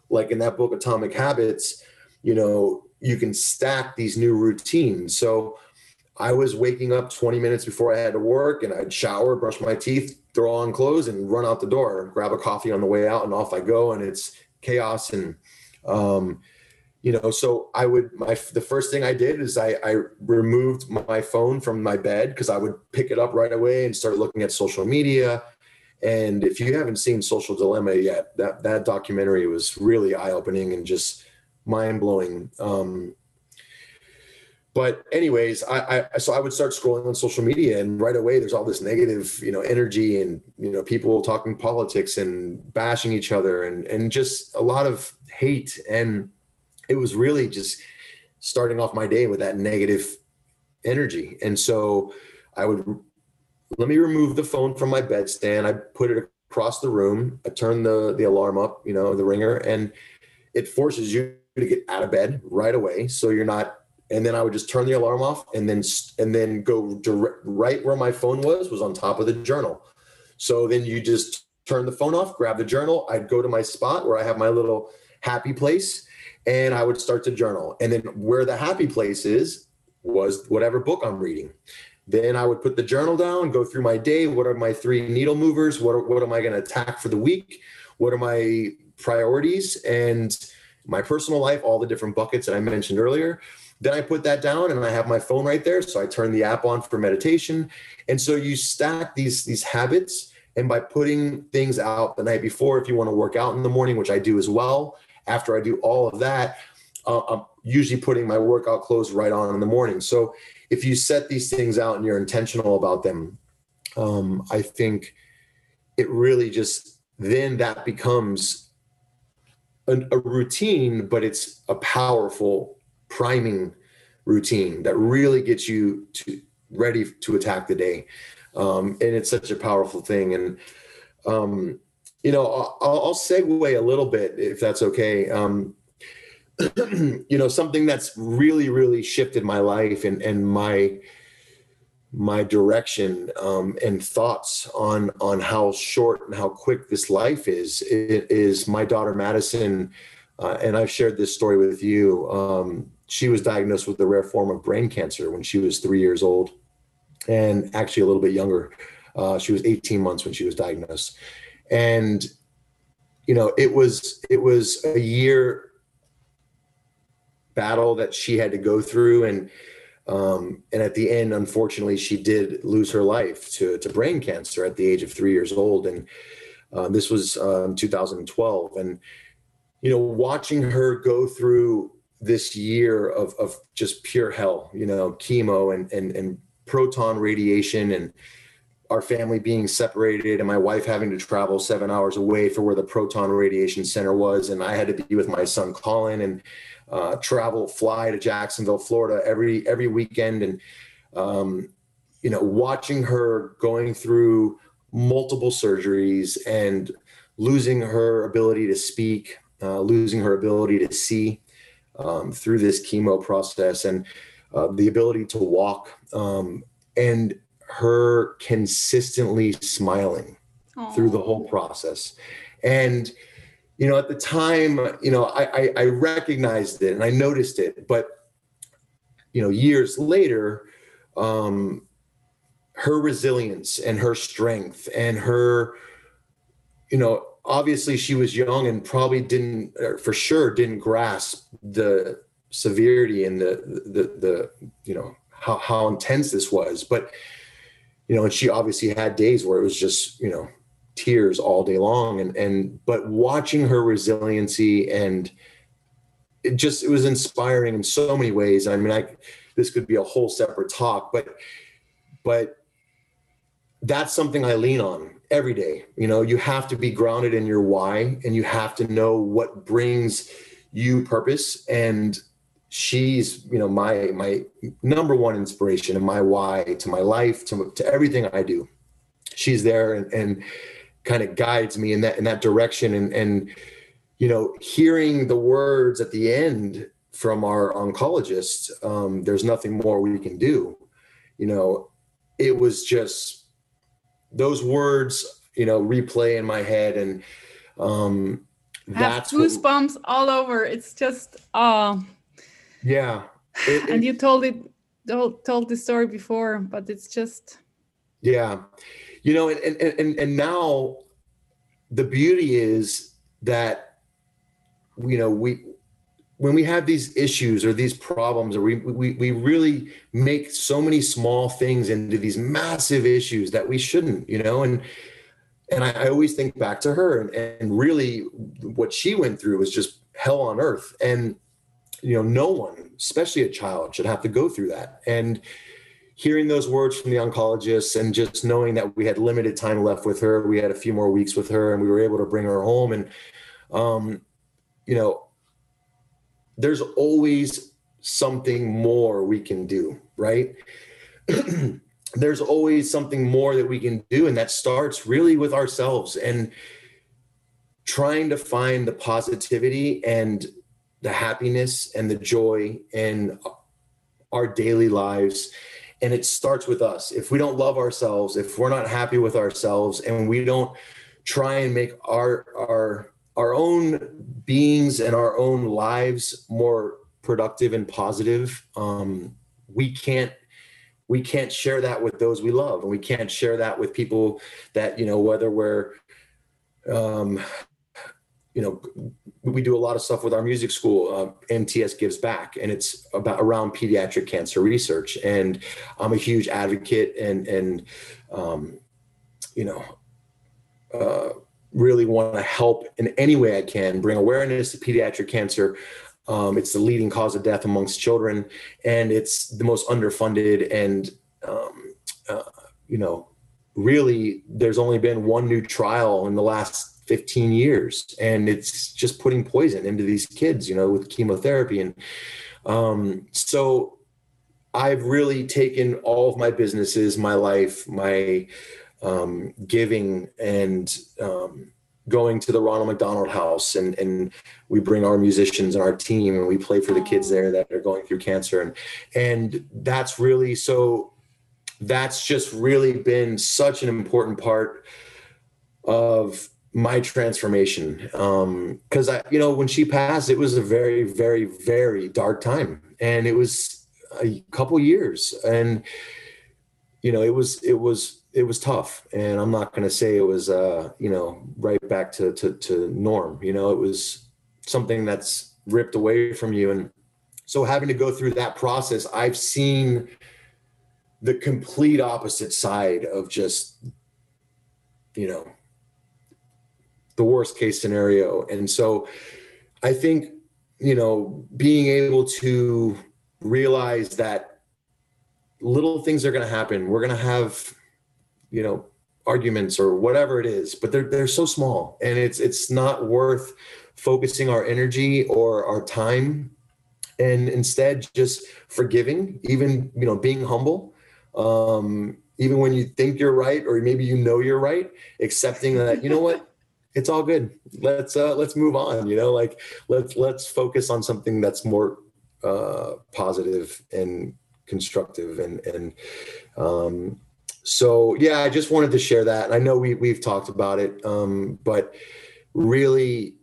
like in that book, Atomic Habits, you know, you can stack these new routines. So I was waking up 20 minutes before I had to work and I'd shower, brush my teeth, throw on clothes and run out the door, grab a coffee on the way out and off I go. And it's chaos. And, um, you know, so I would, my, the first thing I did is I, I removed my phone from my bed because I would pick it up right away and start looking at social media. And if you haven't seen Social Dilemma yet, that, that documentary was really eye opening and just mind blowing. Um, but anyways I, I so i would start scrolling on social media and right away there's all this negative you know energy and you know people talking politics and bashing each other and and just a lot of hate and it was really just starting off my day with that negative energy and so i would let me remove the phone from my bedstand i put it across the room i turn the the alarm up you know the ringer and it forces you to get out of bed right away so you're not and then I would just turn the alarm off and then and then go direct, right where my phone was was on top of the journal. So then you just turn the phone off, grab the journal. I'd go to my spot where I have my little happy place, and I would start to journal. And then where the happy place is was whatever book I'm reading. Then I would put the journal down, go through my day. What are my three needle movers? What are, what am I going to attack for the week? What are my priorities and my personal life? All the different buckets that I mentioned earlier then I put that down and I have my phone right there. So I turn the app on for meditation. And so you stack these, these habits. And by putting things out the night before, if you want to work out in the morning, which I do as well, after I do all of that, uh, I'm usually putting my workout clothes right on in the morning. So if you set these things out and you're intentional about them, um, I think it really just then that becomes a, a routine, but it's a powerful priming routine that really gets you to ready to attack the day. Um, and it's such a powerful thing. And, um, you know, I'll, I'll, segue a little bit if that's okay. Um, [clears throat] you know, something that's really, really shifted my life and, and my, my direction um, and thoughts on on how short and how quick this life is it is my daughter Madison uh, and I've shared this story with you. Um, she was diagnosed with a rare form of brain cancer when she was three years old, and actually a little bit younger. Uh, she was 18 months when she was diagnosed, and you know it was it was a year battle that she had to go through, and um, and at the end, unfortunately, she did lose her life to to brain cancer at the age of three years old, and uh, this was um, 2012, and you know, watching her go through this year of, of just pure hell, you know, chemo and, and, and proton radiation and our family being separated and my wife having to travel seven hours away for where the proton radiation center was. And I had to be with my son, Colin, and uh, travel, fly to Jacksonville, Florida every, every weekend. And, um, you know, watching her going through multiple surgeries and losing her ability to speak, uh, losing her ability to see um, through this chemo process and uh, the ability to walk um, and her consistently smiling Aww. through the whole process. And, you know, at the time, you know, I, I, I recognized it and I noticed it, but, you know, years later, um, her resilience and her strength and her, you know, obviously she was young and probably didn't for sure didn't grasp the severity and the the the you know how how intense this was but you know and she obviously had days where it was just you know tears all day long and and but watching her resiliency and it just it was inspiring in so many ways i mean i this could be a whole separate talk but but that's something i lean on every day. You know, you have to be grounded in your why and you have to know what brings you purpose. And she's, you know, my my number one inspiration and my why to my life, to, to everything I do. She's there and, and kind of guides me in that in that direction. And and you know, hearing the words at the end from our oncologist, um, there's nothing more we can do. You know, it was just those words, you know, replay in my head and um that's goosebumps what, all over. It's just oh yeah. It, and it, you told it told, told the story before, but it's just yeah. You know, and and and now the beauty is that you know we when we have these issues or these problems or we, we we really make so many small things into these massive issues that we shouldn't you know and and I, I always think back to her and, and really what she went through was just hell on earth and you know no one especially a child should have to go through that and hearing those words from the oncologist and just knowing that we had limited time left with her we had a few more weeks with her and we were able to bring her home and um you know there's always something more we can do, right? [clears throat] there's always something more that we can do. And that starts really with ourselves and trying to find the positivity and the happiness and the joy in our daily lives. And it starts with us. If we don't love ourselves, if we're not happy with ourselves, and we don't try and make our our our own beings and our own lives more productive and positive um, we can't we can't share that with those we love and we can't share that with people that you know whether we're um, you know we do a lot of stuff with our music school uh, mts gives back and it's about around pediatric cancer research and i'm a huge advocate and and um, you know uh, really want to help in any way I can, bring awareness to pediatric cancer. Um, it's the leading cause of death amongst children, and it's the most underfunded. And um, uh, you know, really, there's only been one new trial in the last 15 years, and it's just putting poison into these kids. You know, with chemotherapy, and um, so I've really taken all of my businesses, my life, my um, giving and um, going to the Ronald McDonald House, and and we bring our musicians and our team, and we play for the kids there that are going through cancer, and and that's really so. That's just really been such an important part of my transformation. Um, cause I, you know, when she passed, it was a very, very, very dark time and it was a couple years and, you know, it was, it was, it was tough and I'm not going to say it was, uh, you know, right back to, to, to norm, you know, it was something that's ripped away from you. And so having to go through that process, I've seen the complete opposite side of just, you know, the worst case scenario. And so I think, you know, being able to realize that little things are going to happen. We're going to have, you know, arguments or whatever it is, but they're they're so small and it's it's not worth focusing our energy or our time and instead just forgiving, even, you know, being humble. Um, even when you think you're right or maybe you know you're right, accepting that, you know what, it's all good. Let's uh, let's move on. You know, like let's let's focus on something that's more uh, positive and constructive. And and um, so yeah, I just wanted to share that. I know we we've talked about it, um, but really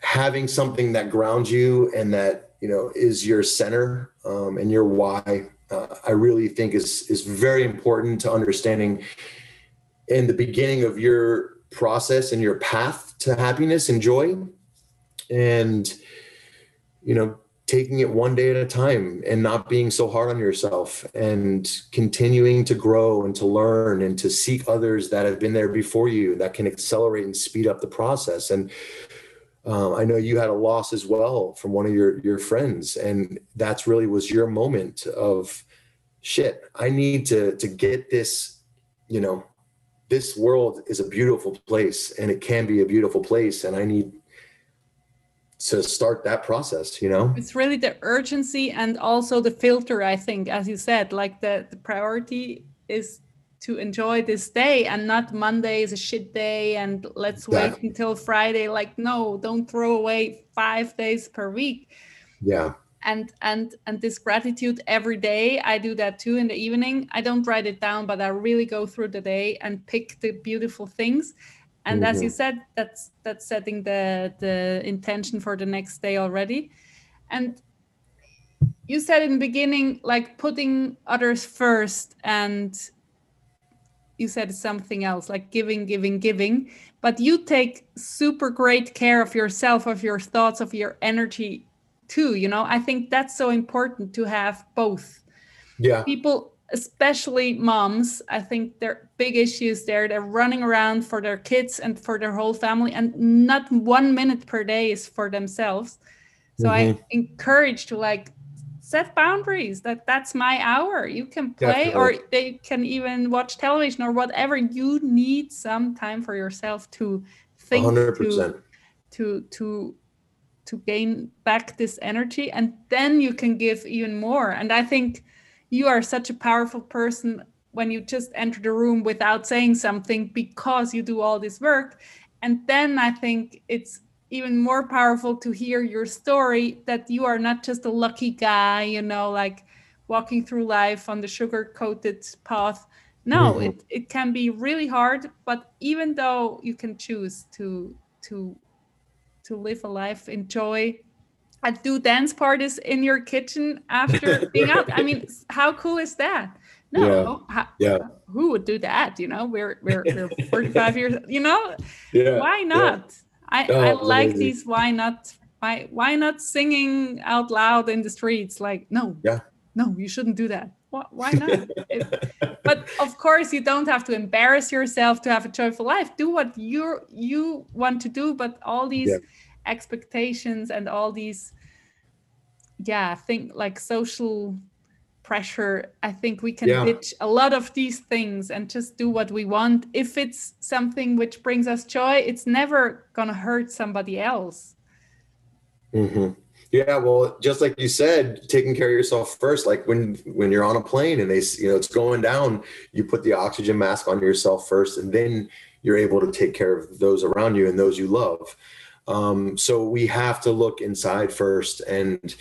having something that grounds you and that you know is your center um, and your why. Uh, I really think is is very important to understanding in the beginning of your process and your path to happiness and joy and you know taking it one day at a time and not being so hard on yourself and continuing to grow and to learn and to seek others that have been there before you that can accelerate and speed up the process. And um, i know you had a loss as well from one of your your friends and that's really was your moment of shit i need to to get this you know this world is a beautiful place and it can be a beautiful place. And i need to start that process you know? It's really the urgency and also the filter i think as you said like the, the priority is to enjoy this day and not monday is a shit day and let's wait until friday. Like no don't throw away five days per week. Yeah and and and this gratitude every day i do that too in the evening i don't write it down but i really go through the day and pick the beautiful things and mm-hmm. as you mm-hmm. said that's that's setting the the intention for the next day already and you said in the beginning like putting others first and you said something else like giving giving giving but you take super great care of yourself of your thoughts of your energy too you know i think that's so important to have both yeah people especially moms i think they're big issues there they're running around for their kids and for their whole family and not one minute per day is for themselves so mm-hmm. i encourage to like set boundaries that that's my hour you can play Definitely. or they can even watch television or whatever you need some time for yourself to think 100%. to to to to gain back this energy and then you can give even more. And i think you are such a powerful person when you just enter the room without saying something because you do all this work. And then i think it's even more powerful to hear your story that you are not just a lucky guy you know like walking through life on the sugar coated path. No mm-hmm. it, it can be really hard but even though you can choose to to to live a life, enjoy and do dance parties in your kitchen after [laughs] being out. I mean, how cool is that? No, yeah. How, yeah. Who would do that? You know, we're we're, we're 45 years. You know, [laughs] yeah. Why not? Yeah. I oh, I like amazing. these. Why not? Why why not singing out loud in the streets? Like no, yeah, no, you shouldn't do that. Why not? [laughs] it, but of course, you don't have to embarrass yourself to have a joyful life. Do what you you want to do, but all these. Expectations and all these, yeah, think like social pressure. I think we can yeah. ditch a lot of these things and just do what we want. If it's something which brings us joy, it's never gonna hurt somebody else. Mm-hmm. Yeah, well, just like you said, taking care of yourself first. Like when when you're on a plane and they, you know, it's going down, you put the oxygen mask on yourself first, and then you're able to take care of those around you and those you love. Um, so we have to look inside first and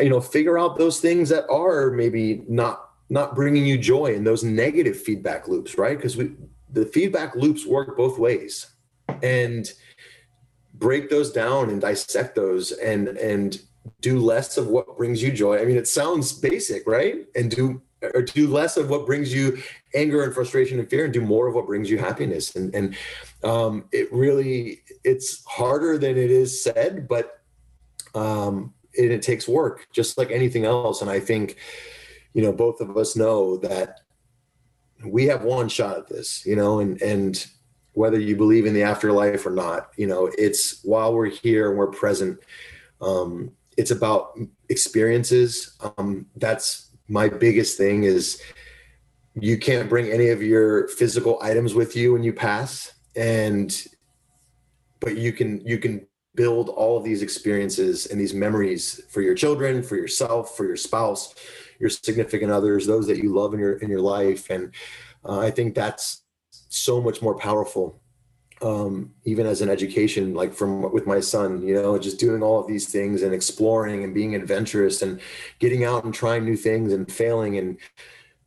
you know figure out those things that are maybe not not bringing you joy and those negative feedback loops, right? Because we the feedback loops work both ways. And break those down and dissect those and and do less of what brings you joy. I mean it sounds basic right? And do or do less of what brings you anger and frustration and fear and do more of what brings you happiness. And and um, it really it's harder than it is said but um, it, it takes work just like anything else. And i think you know both of us know that we have one shot at this you know and and whether you believe in the afterlife or not you know it's while we're here and we're present um, it's about experiences. Um, that's my biggest thing is you can't bring any of your physical items with you when you pass. And but you can you can build all of these experiences and these memories for your children for yourself for your spouse your significant others those that you love in your in your life. And uh, i think that's so much more powerful um, even as an education like from with my son you know just doing all of these things and exploring and being adventurous and getting out and trying new things and failing and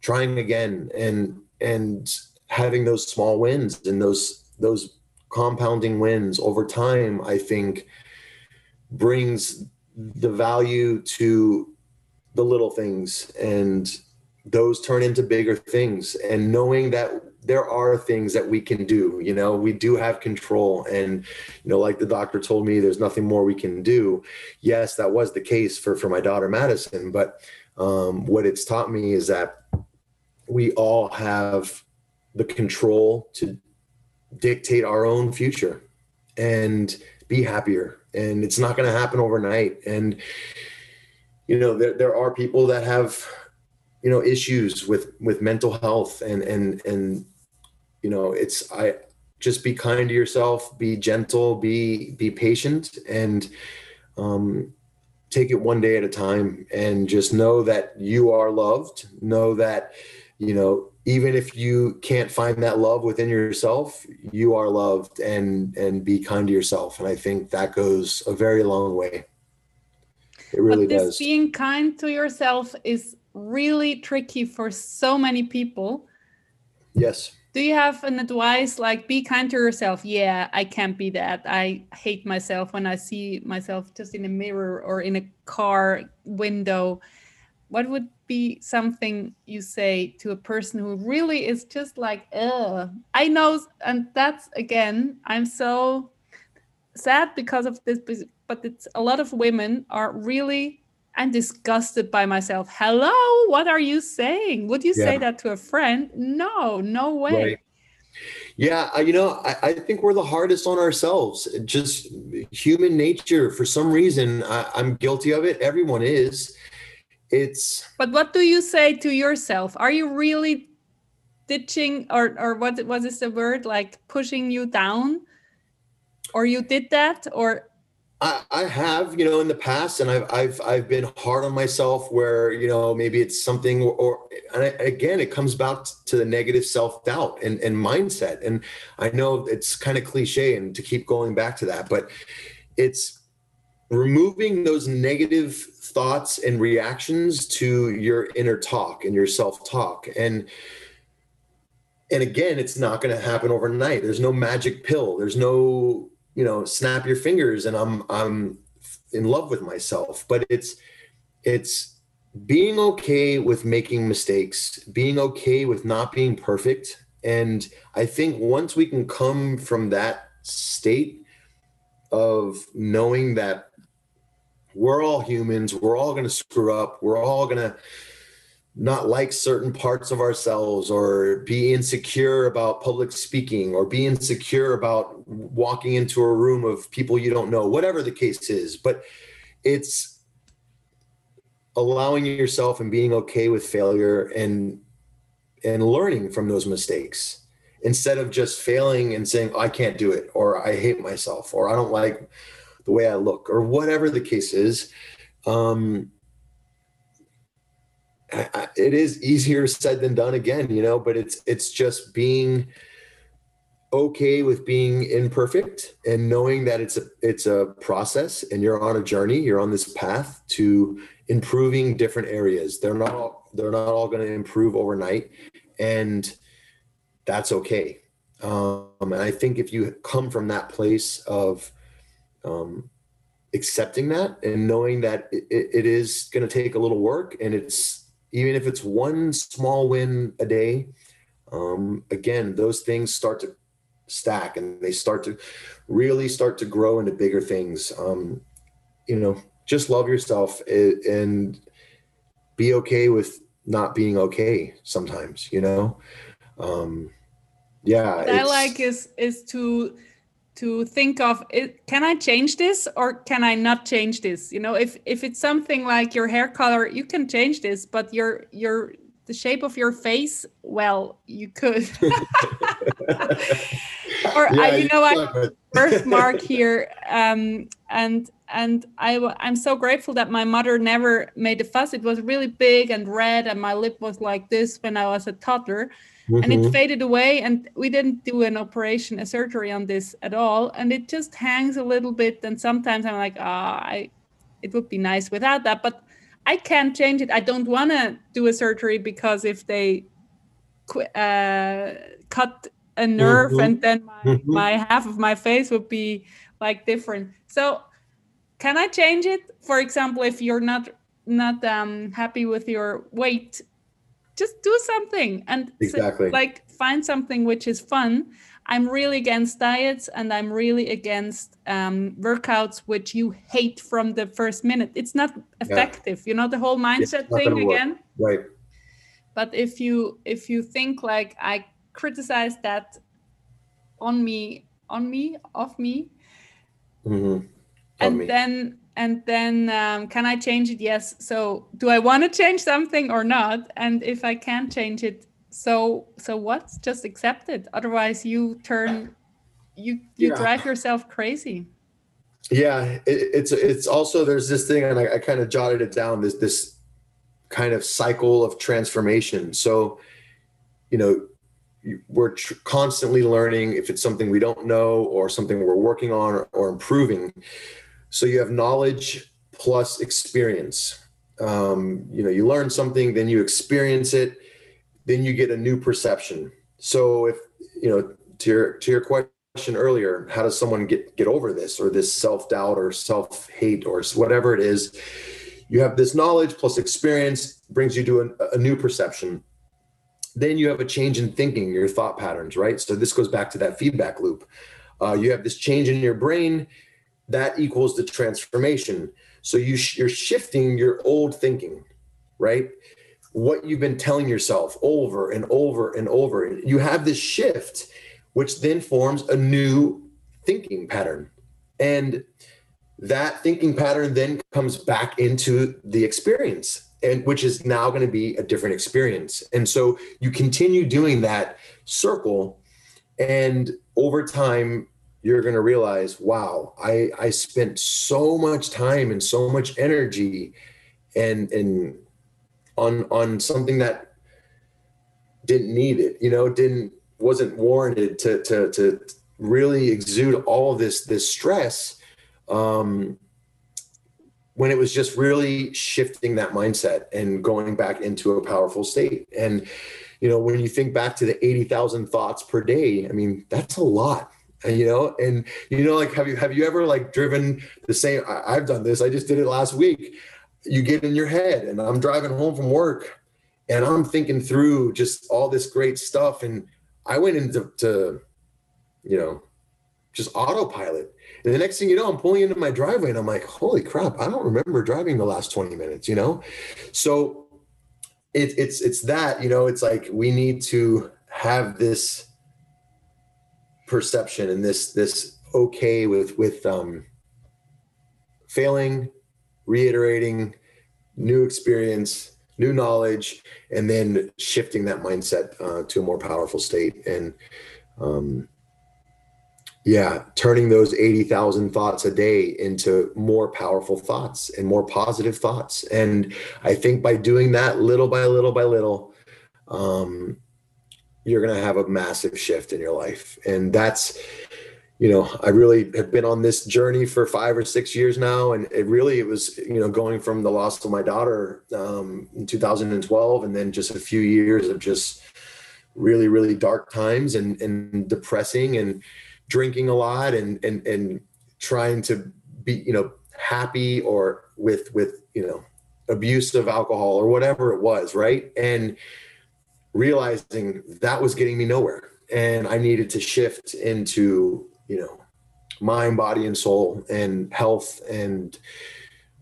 trying again and and having those small wins and those those compounding wins over time i think brings the value to the little things and those turn into bigger things and knowing that there are things that we can do you know we do have control and you know like the doctor told me there's nothing more we can do. Yes that was the case for for my daughter madison but um, what it's taught me is that we all have the control to dictate our own future and be happier. And it's not going to happen overnight. And you know there, there are people that have you know issues with with mental health and and and you know it's i just be kind to yourself be gentle be be patient and um take it one day at a time and just know that you are loved. Know that you know even if you can't find that love within yourself you are loved and and be kind to yourself. And i think that goes a very long way. It really but this does. being kind to yourself is really tricky for so many people. Yes. Do you have an advice like be kind to yourself? Yeah i can't be that. I hate myself when i see myself just in a mirror or in a car window what would be something you say to a person who really is just like Ugh. i know and that's again i'm so sad because of this but it's a lot of women are really i'm disgusted by myself hello what are you saying would you say that to a friend no no way Right. Yeah, you know, I, I think we're the hardest on ourselves. Just human nature. For some reason, I, I'm guilty of it. Everyone is. It's But what do you say to yourself? Are you really ditching or or what what is the word like pushing you down? Or you did that or I, I have, you know, in the past, and I've I've I've been hard on myself where you know maybe it's something, or, and I, again, it comes back to the negative self doubt and and mindset. And I know it's kind of cliche, and to keep going back to that, but it's removing those negative thoughts and reactions to your inner talk and your self talk and and again it's not going to happen overnight. There's no magic pill. There's no you know snap your fingers and i'm i'm in love with myself. But it's it's being okay with making mistakes being okay with not being perfect. And i think once we can come from that state of knowing that we're all humans. We're all going to screw up. We're all going to not like certain parts of ourselves or be insecure about public speaking or be insecure about walking into a room of people you don't know whatever the case is. But it's allowing yourself and being okay with failure and and learning from those mistakes instead of just failing and saying oh, i can't do it or i hate myself or i don't like the way i look or whatever the case is um I- I- it is easier said than done again you know but it's it's just being okay with being imperfect and knowing that it's a it's a process and you're on a journey you're on this path to improving different areas. They're not all they're not all going to improve overnight and that's okay. Um, and I think if you come from that place of um, accepting that and knowing that it, it is going to take a little work and it's even if it's one small win a day, um, again, those things start to stack and they start to really start to grow into bigger things. Um, you know, just love yourself and be okay with not being okay sometimes, you know? Um, yeah. What I like is, is to, to think of it, can I change this or can I not change this? You know, if, if it's something like your hair color, you can change this, but your, your, the shape of your face, well, you could. [laughs] or yeah, I, you know, I birthmark here, um, and and I I'm so grateful that my mother never made a fuss. It was really big and red, and my lip was like this when I was a toddler. Mm-hmm. And it mm-hmm. faded away, and we didn't do an operation, a surgery on this at all. And it just hangs a little bit. And sometimes I'm like, ah, oh, I, it would be nice without that. But I can't change it. I don't want to do a surgery because if they uh, cut a nerve mm-hmm. and then my, mm-hmm. my half of my face would be like different. So can I change it? For example, if you're not not um, happy with your weight, just do something and exactly. like find something which is fun I'm really against diets and I'm really against um, workouts which you hate from the first minute. It's not effective. Yeah. You know the whole mindset thing again. Right. But if you if you think like I criticize that on me, on me, off me, mm-hmm. and me. then and then um, can I change it? Yes. So do I want to change something or not? And if I can't change it, so so what's just accept it otherwise you turn you you yeah. drive yourself crazy. Yeah it, it's it's also there's this thing and i, I kind of jotted it down this this kind of cycle of transformation. So you know we're tr- constantly learning if it's something we don't know or something we're working on or, or improving. So you have knowledge plus experience. Um, you know you learn something then you experience it then you get a new perception. So if you know to your to your question earlier, how does someone get get over this or this self doubt or self hate or whatever it is? You have this knowledge plus experience brings you to a, a new perception. Then you have a change in thinking, your thought patterns, right? So this goes back to that feedback loop. Uh, you have this change in your brain that equals the transformation. So you sh- you're shifting your old thinking, right? What you've been telling yourself over and over and over. You have this shift, which then forms a new thinking pattern. And that thinking pattern then comes back into the experience and which is now going to be a different experience and so you continue doing that circle and over time you're going to realize wow i i spent so much time and so much energy and and on on something that didn't need it you know didn't wasn't warranted to to to really exude all this this stress um when it was just really shifting that mindset and going back into a powerful state. And you know when you think back to the 80,000 thoughts per day i mean that's a lot and you know and you know like have you have you ever like driven the same I, i've done this i just did it last week you get in your head and i'm driving home from work and i'm thinking through just all this great stuff and i went into to, you know just autopilot. And the next thing you know i'm pulling into my driveway and i'm like holy crap i don't remember driving the last 20 minutes you know? So it, it's it's that you know it's like we need to have this perception and this this okay with with um failing reiterating new experience, new knowledge, and then shifting that mindset uh, to a more powerful state. And um, yeah, turning those 80,000 thoughts a day into more powerful thoughts and more positive thoughts. And I think by doing that little by little by little, um, you're going to have a massive shift in your life. And that's, you know, I really have been on this journey for five or six years now, and it really it was you know going from the loss of my daughter um, in 2012, and then just a few years of just really really dark times and and depressing and drinking a lot and and and trying to be you know happy or with with you know abuse of alcohol or whatever it was right? And realizing that was getting me nowhere and i needed to shift into you know mind body and soul and health and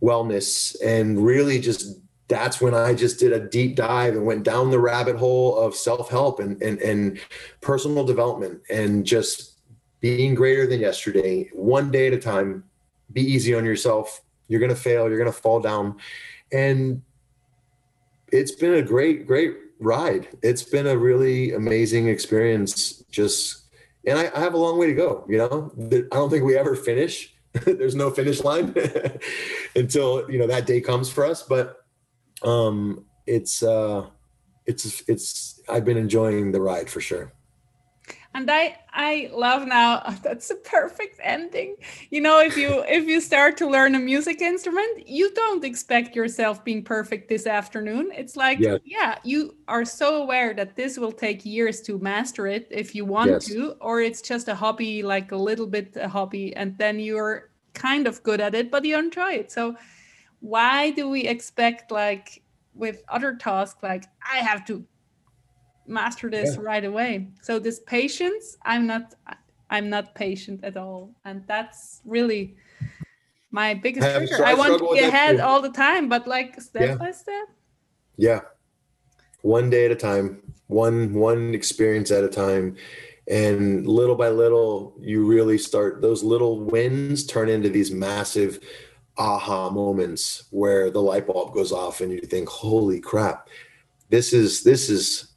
wellness and really just that's when I just did a deep dive and went down the rabbit hole of self-help and and, and personal development and just being greater than yesterday, one day at a time. Be easy on yourself. You're gonna fail. You're gonna fall down, and it's been a great, great ride. It's been a really amazing experience. Just, and I, I have a long way to go. You know, I don't think we ever finish. [laughs] There's no finish line [laughs] until you know that day comes for us, but um, it's uh, it's it's I've been enjoying the ride for sure. And I I love now [laughs] that's a perfect ending. You know, if you if you start to learn a music instrument, you don't expect yourself being perfect this afternoon. It's like yes. yeah, you are so aware that this will take years to master it if you want yes. to, or it's just a hobby, like a little bit a hobby, and then you're kind of good at it, but you enjoy it. So why do we expect like with other tasks like i have to master this yeah. right away. So this patience i'm not i'm not patient at all. And that's really my biggest I trigger. i want to get ahead all the time but like step yeah. by step. Yeah. One day at a time. One one experience at a time. And little by little you really start those little wins turn into these massive aha moments where the light bulb goes off and you think holy crap. This is this is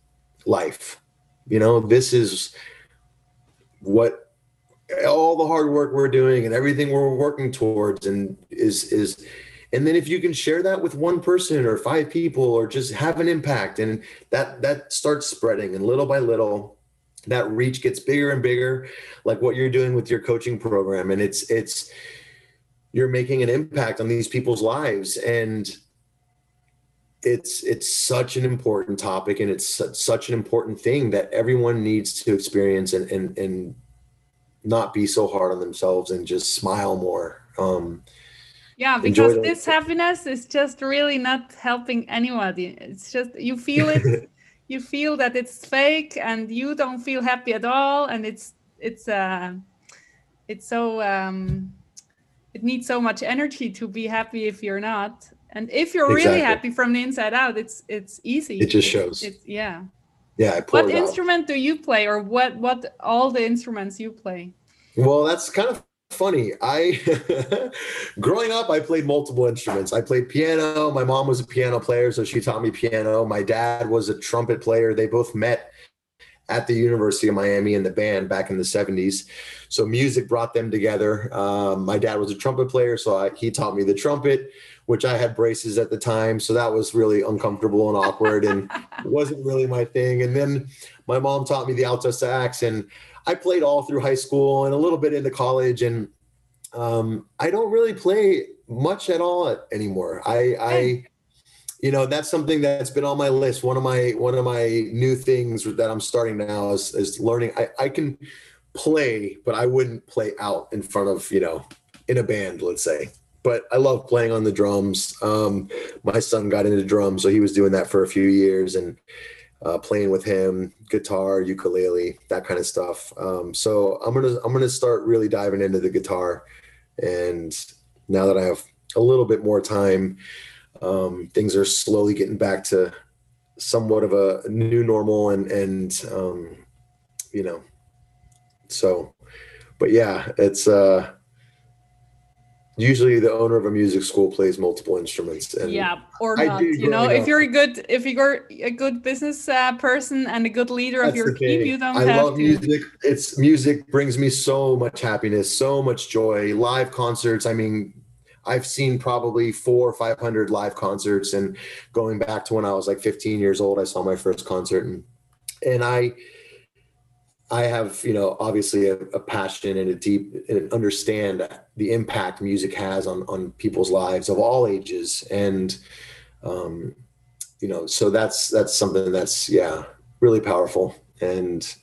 life. You know this is what all the hard work we're doing and everything we're working towards and is is and then if you can share that with one person or five people or just have an impact and that that starts spreading and little by little that reach gets bigger and bigger like what you're doing with your coaching program. And it's it's you're making an impact on these people's lives. And it's it's such an important topic and it's such an important thing that everyone needs to experience and and and not be so hard on themselves and just smile more um yeah because this happiness is just really not helping anybody it's just you feel it [laughs] you feel that it's fake and you don't feel happy at all and it's it's uh it's so um it needs so much energy to be happy if you're not and if you're exactly. really happy from the inside out it's it's easy. It just shows. it's, yeah. Yeah what instrument out. do you play or what what all the instruments you play? Well that's kind of funny. I [laughs] growing up i played multiple instruments. I played piano. My mom was a piano player so she taught me piano. My dad was a trumpet player. They both met at the University of Miami in the band back in the 70s. So music brought them together. Um, my dad was a trumpet player, so I, he taught me the trumpet, which I had braces at the time. So that was really uncomfortable and awkward and [laughs] wasn't really my thing. And then my mom taught me the alto sax, and I played all through high school and a little bit into college. And um, I don't really play much at all anymore. I, I you know that's something that's been on my list one of my one of my new things that i'm starting now is, is learning I, I can play but i wouldn't play out in front of you know in a band let's say but i love playing on the drums. Um, my son got into drums so he was doing that for a few years and uh, playing with him guitar ukulele that kind of stuff. Um, so i'm gonna i'm gonna start really diving into the guitar. And now that i have a little bit more time um, things are slowly getting back to somewhat of a new normal and and um, you know so but yeah it's uh usually the owner of a music school plays multiple instruments and yeah or not you know if you're a good if you're a good business uh, person and a good leader of your team you don't I have love to. music it's music brings me so much happiness so much joy live concerts i mean I've seen probably four or 500 live concerts. And going back to when I was like 15 years old, I saw my first concert. And, and I, I have, you know, obviously a, a passion and a deep and understand the impact music has on, on people's lives of all ages. And, um, you know, so that's, that's something that's, yeah, really powerful. and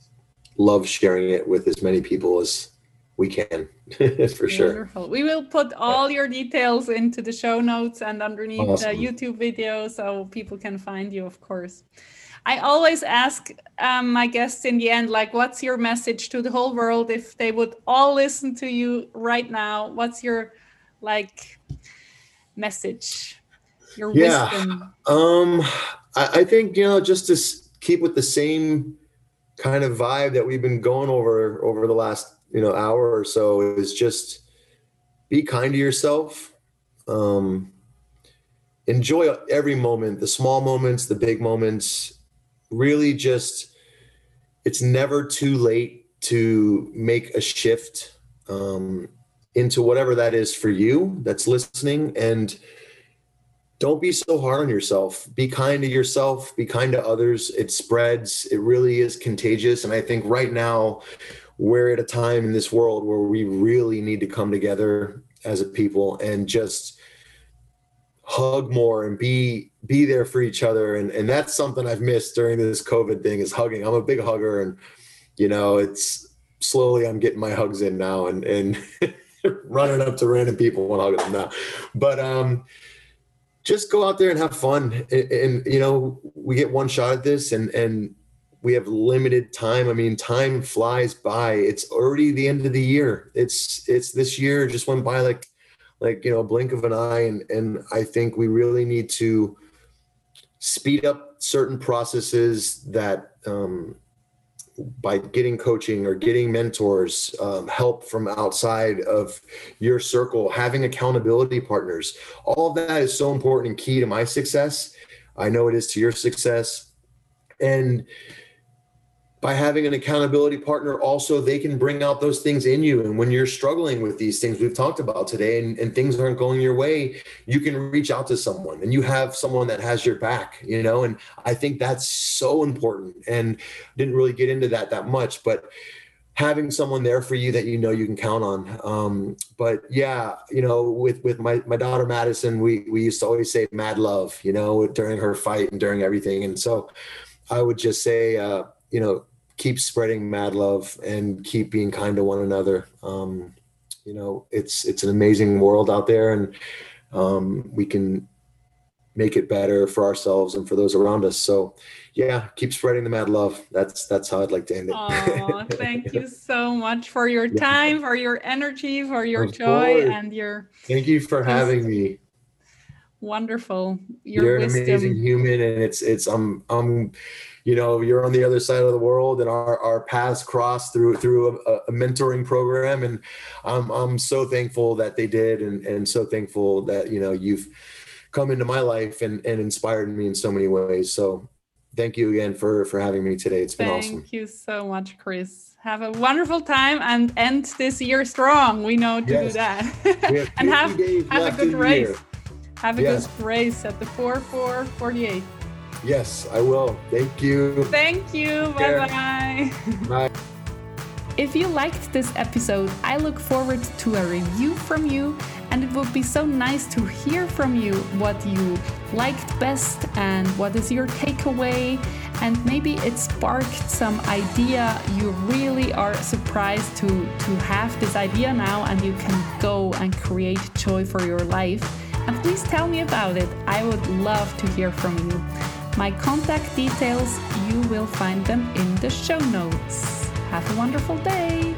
love sharing it with as many people as we can [laughs] for sure. Wonderful. We will put all your details into the show notes and underneath awesome. the YouTube video so people can find you, of course. I always ask um, my guests in the end, like, what's your message to the whole world if they would all listen to you right now? What's your like message? Your yeah. wisdom? Um, I, I think you know just to keep with the same kind of vibe that we've been going over over the last you know hour or so is just be kind to yourself um, enjoy every moment the small moments the big moments really just it's never too late to make a shift um, into whatever that is for you that's listening. And don't be so hard on yourself. Be kind to yourself be kind to others. It spreads. It really is contagious. And i think right now we're at a time in this world where we really need to come together as a people and just hug more and be be there for each other and and that's something i've missed during this covid thing is hugging i'm a big hugger and you know it's slowly i'm getting my hugs in now and and [laughs] running up to random people and hugging them now but um just go out there and have fun and, and you know we get one shot at this and and we have limited time. I mean, time flies by. It's already the end of the year. It's it's this year just went by like like you know, a blink of an eye. And and I think we really need to speed up certain processes that um, by getting coaching or getting mentors, um, help from outside of your circle, having accountability partners. All of that is so important and key to my success. I know it is to your success. And by having an accountability partner also they can bring out those things in you. And when you're struggling with these things we've talked about today and, and, things aren't going your way you can reach out to someone and you have someone that has your back you know? And i think that's so important. And didn't really get into that that much but having someone there for you that you know you can count on. Um, but yeah you know with with my, my daughter madison we we used to always say mad love you know during her fight and during everything. And so i would just say uh, you know keep spreading mad love and keep being kind to one another. Um, you know, it's it's an amazing world out there, and um, we can make it better for ourselves and for those around us. So, yeah, keep spreading the mad love. That's that's how I'd like to end it. Oh, thank you [laughs] so much for your time, for your energy, for your of joy, course. and your. Thank you for having me. Wonderful. Your You're wisdom. an amazing human, and it's it's I'm I'm you know you're on the other side of the world and our, our paths cross through through a, a, mentoring program. And I'm, I'm so thankful that they did and, and so thankful that you know you've come into my life and, and inspired me in so many ways. So thank you again for for having me today. It's been thank awesome. Thank you so much chris. Have a wonderful time and end this year strong. We know to yes. do that [laughs] and have have a good race. year. have a yes. good race at the 4 4 48 Yes, I will. Thank you. Thank you. Bye bye. Bye. If you liked this episode, I look forward to a review from you, and it would be so nice to hear from you what you liked best and what is your takeaway. And maybe it sparked some idea. You really are surprised to, to have this idea now, and you can go and create joy for your life. And please tell me about it. I would love to hear from you. My contact details, you will find them in the show notes. Have a wonderful day!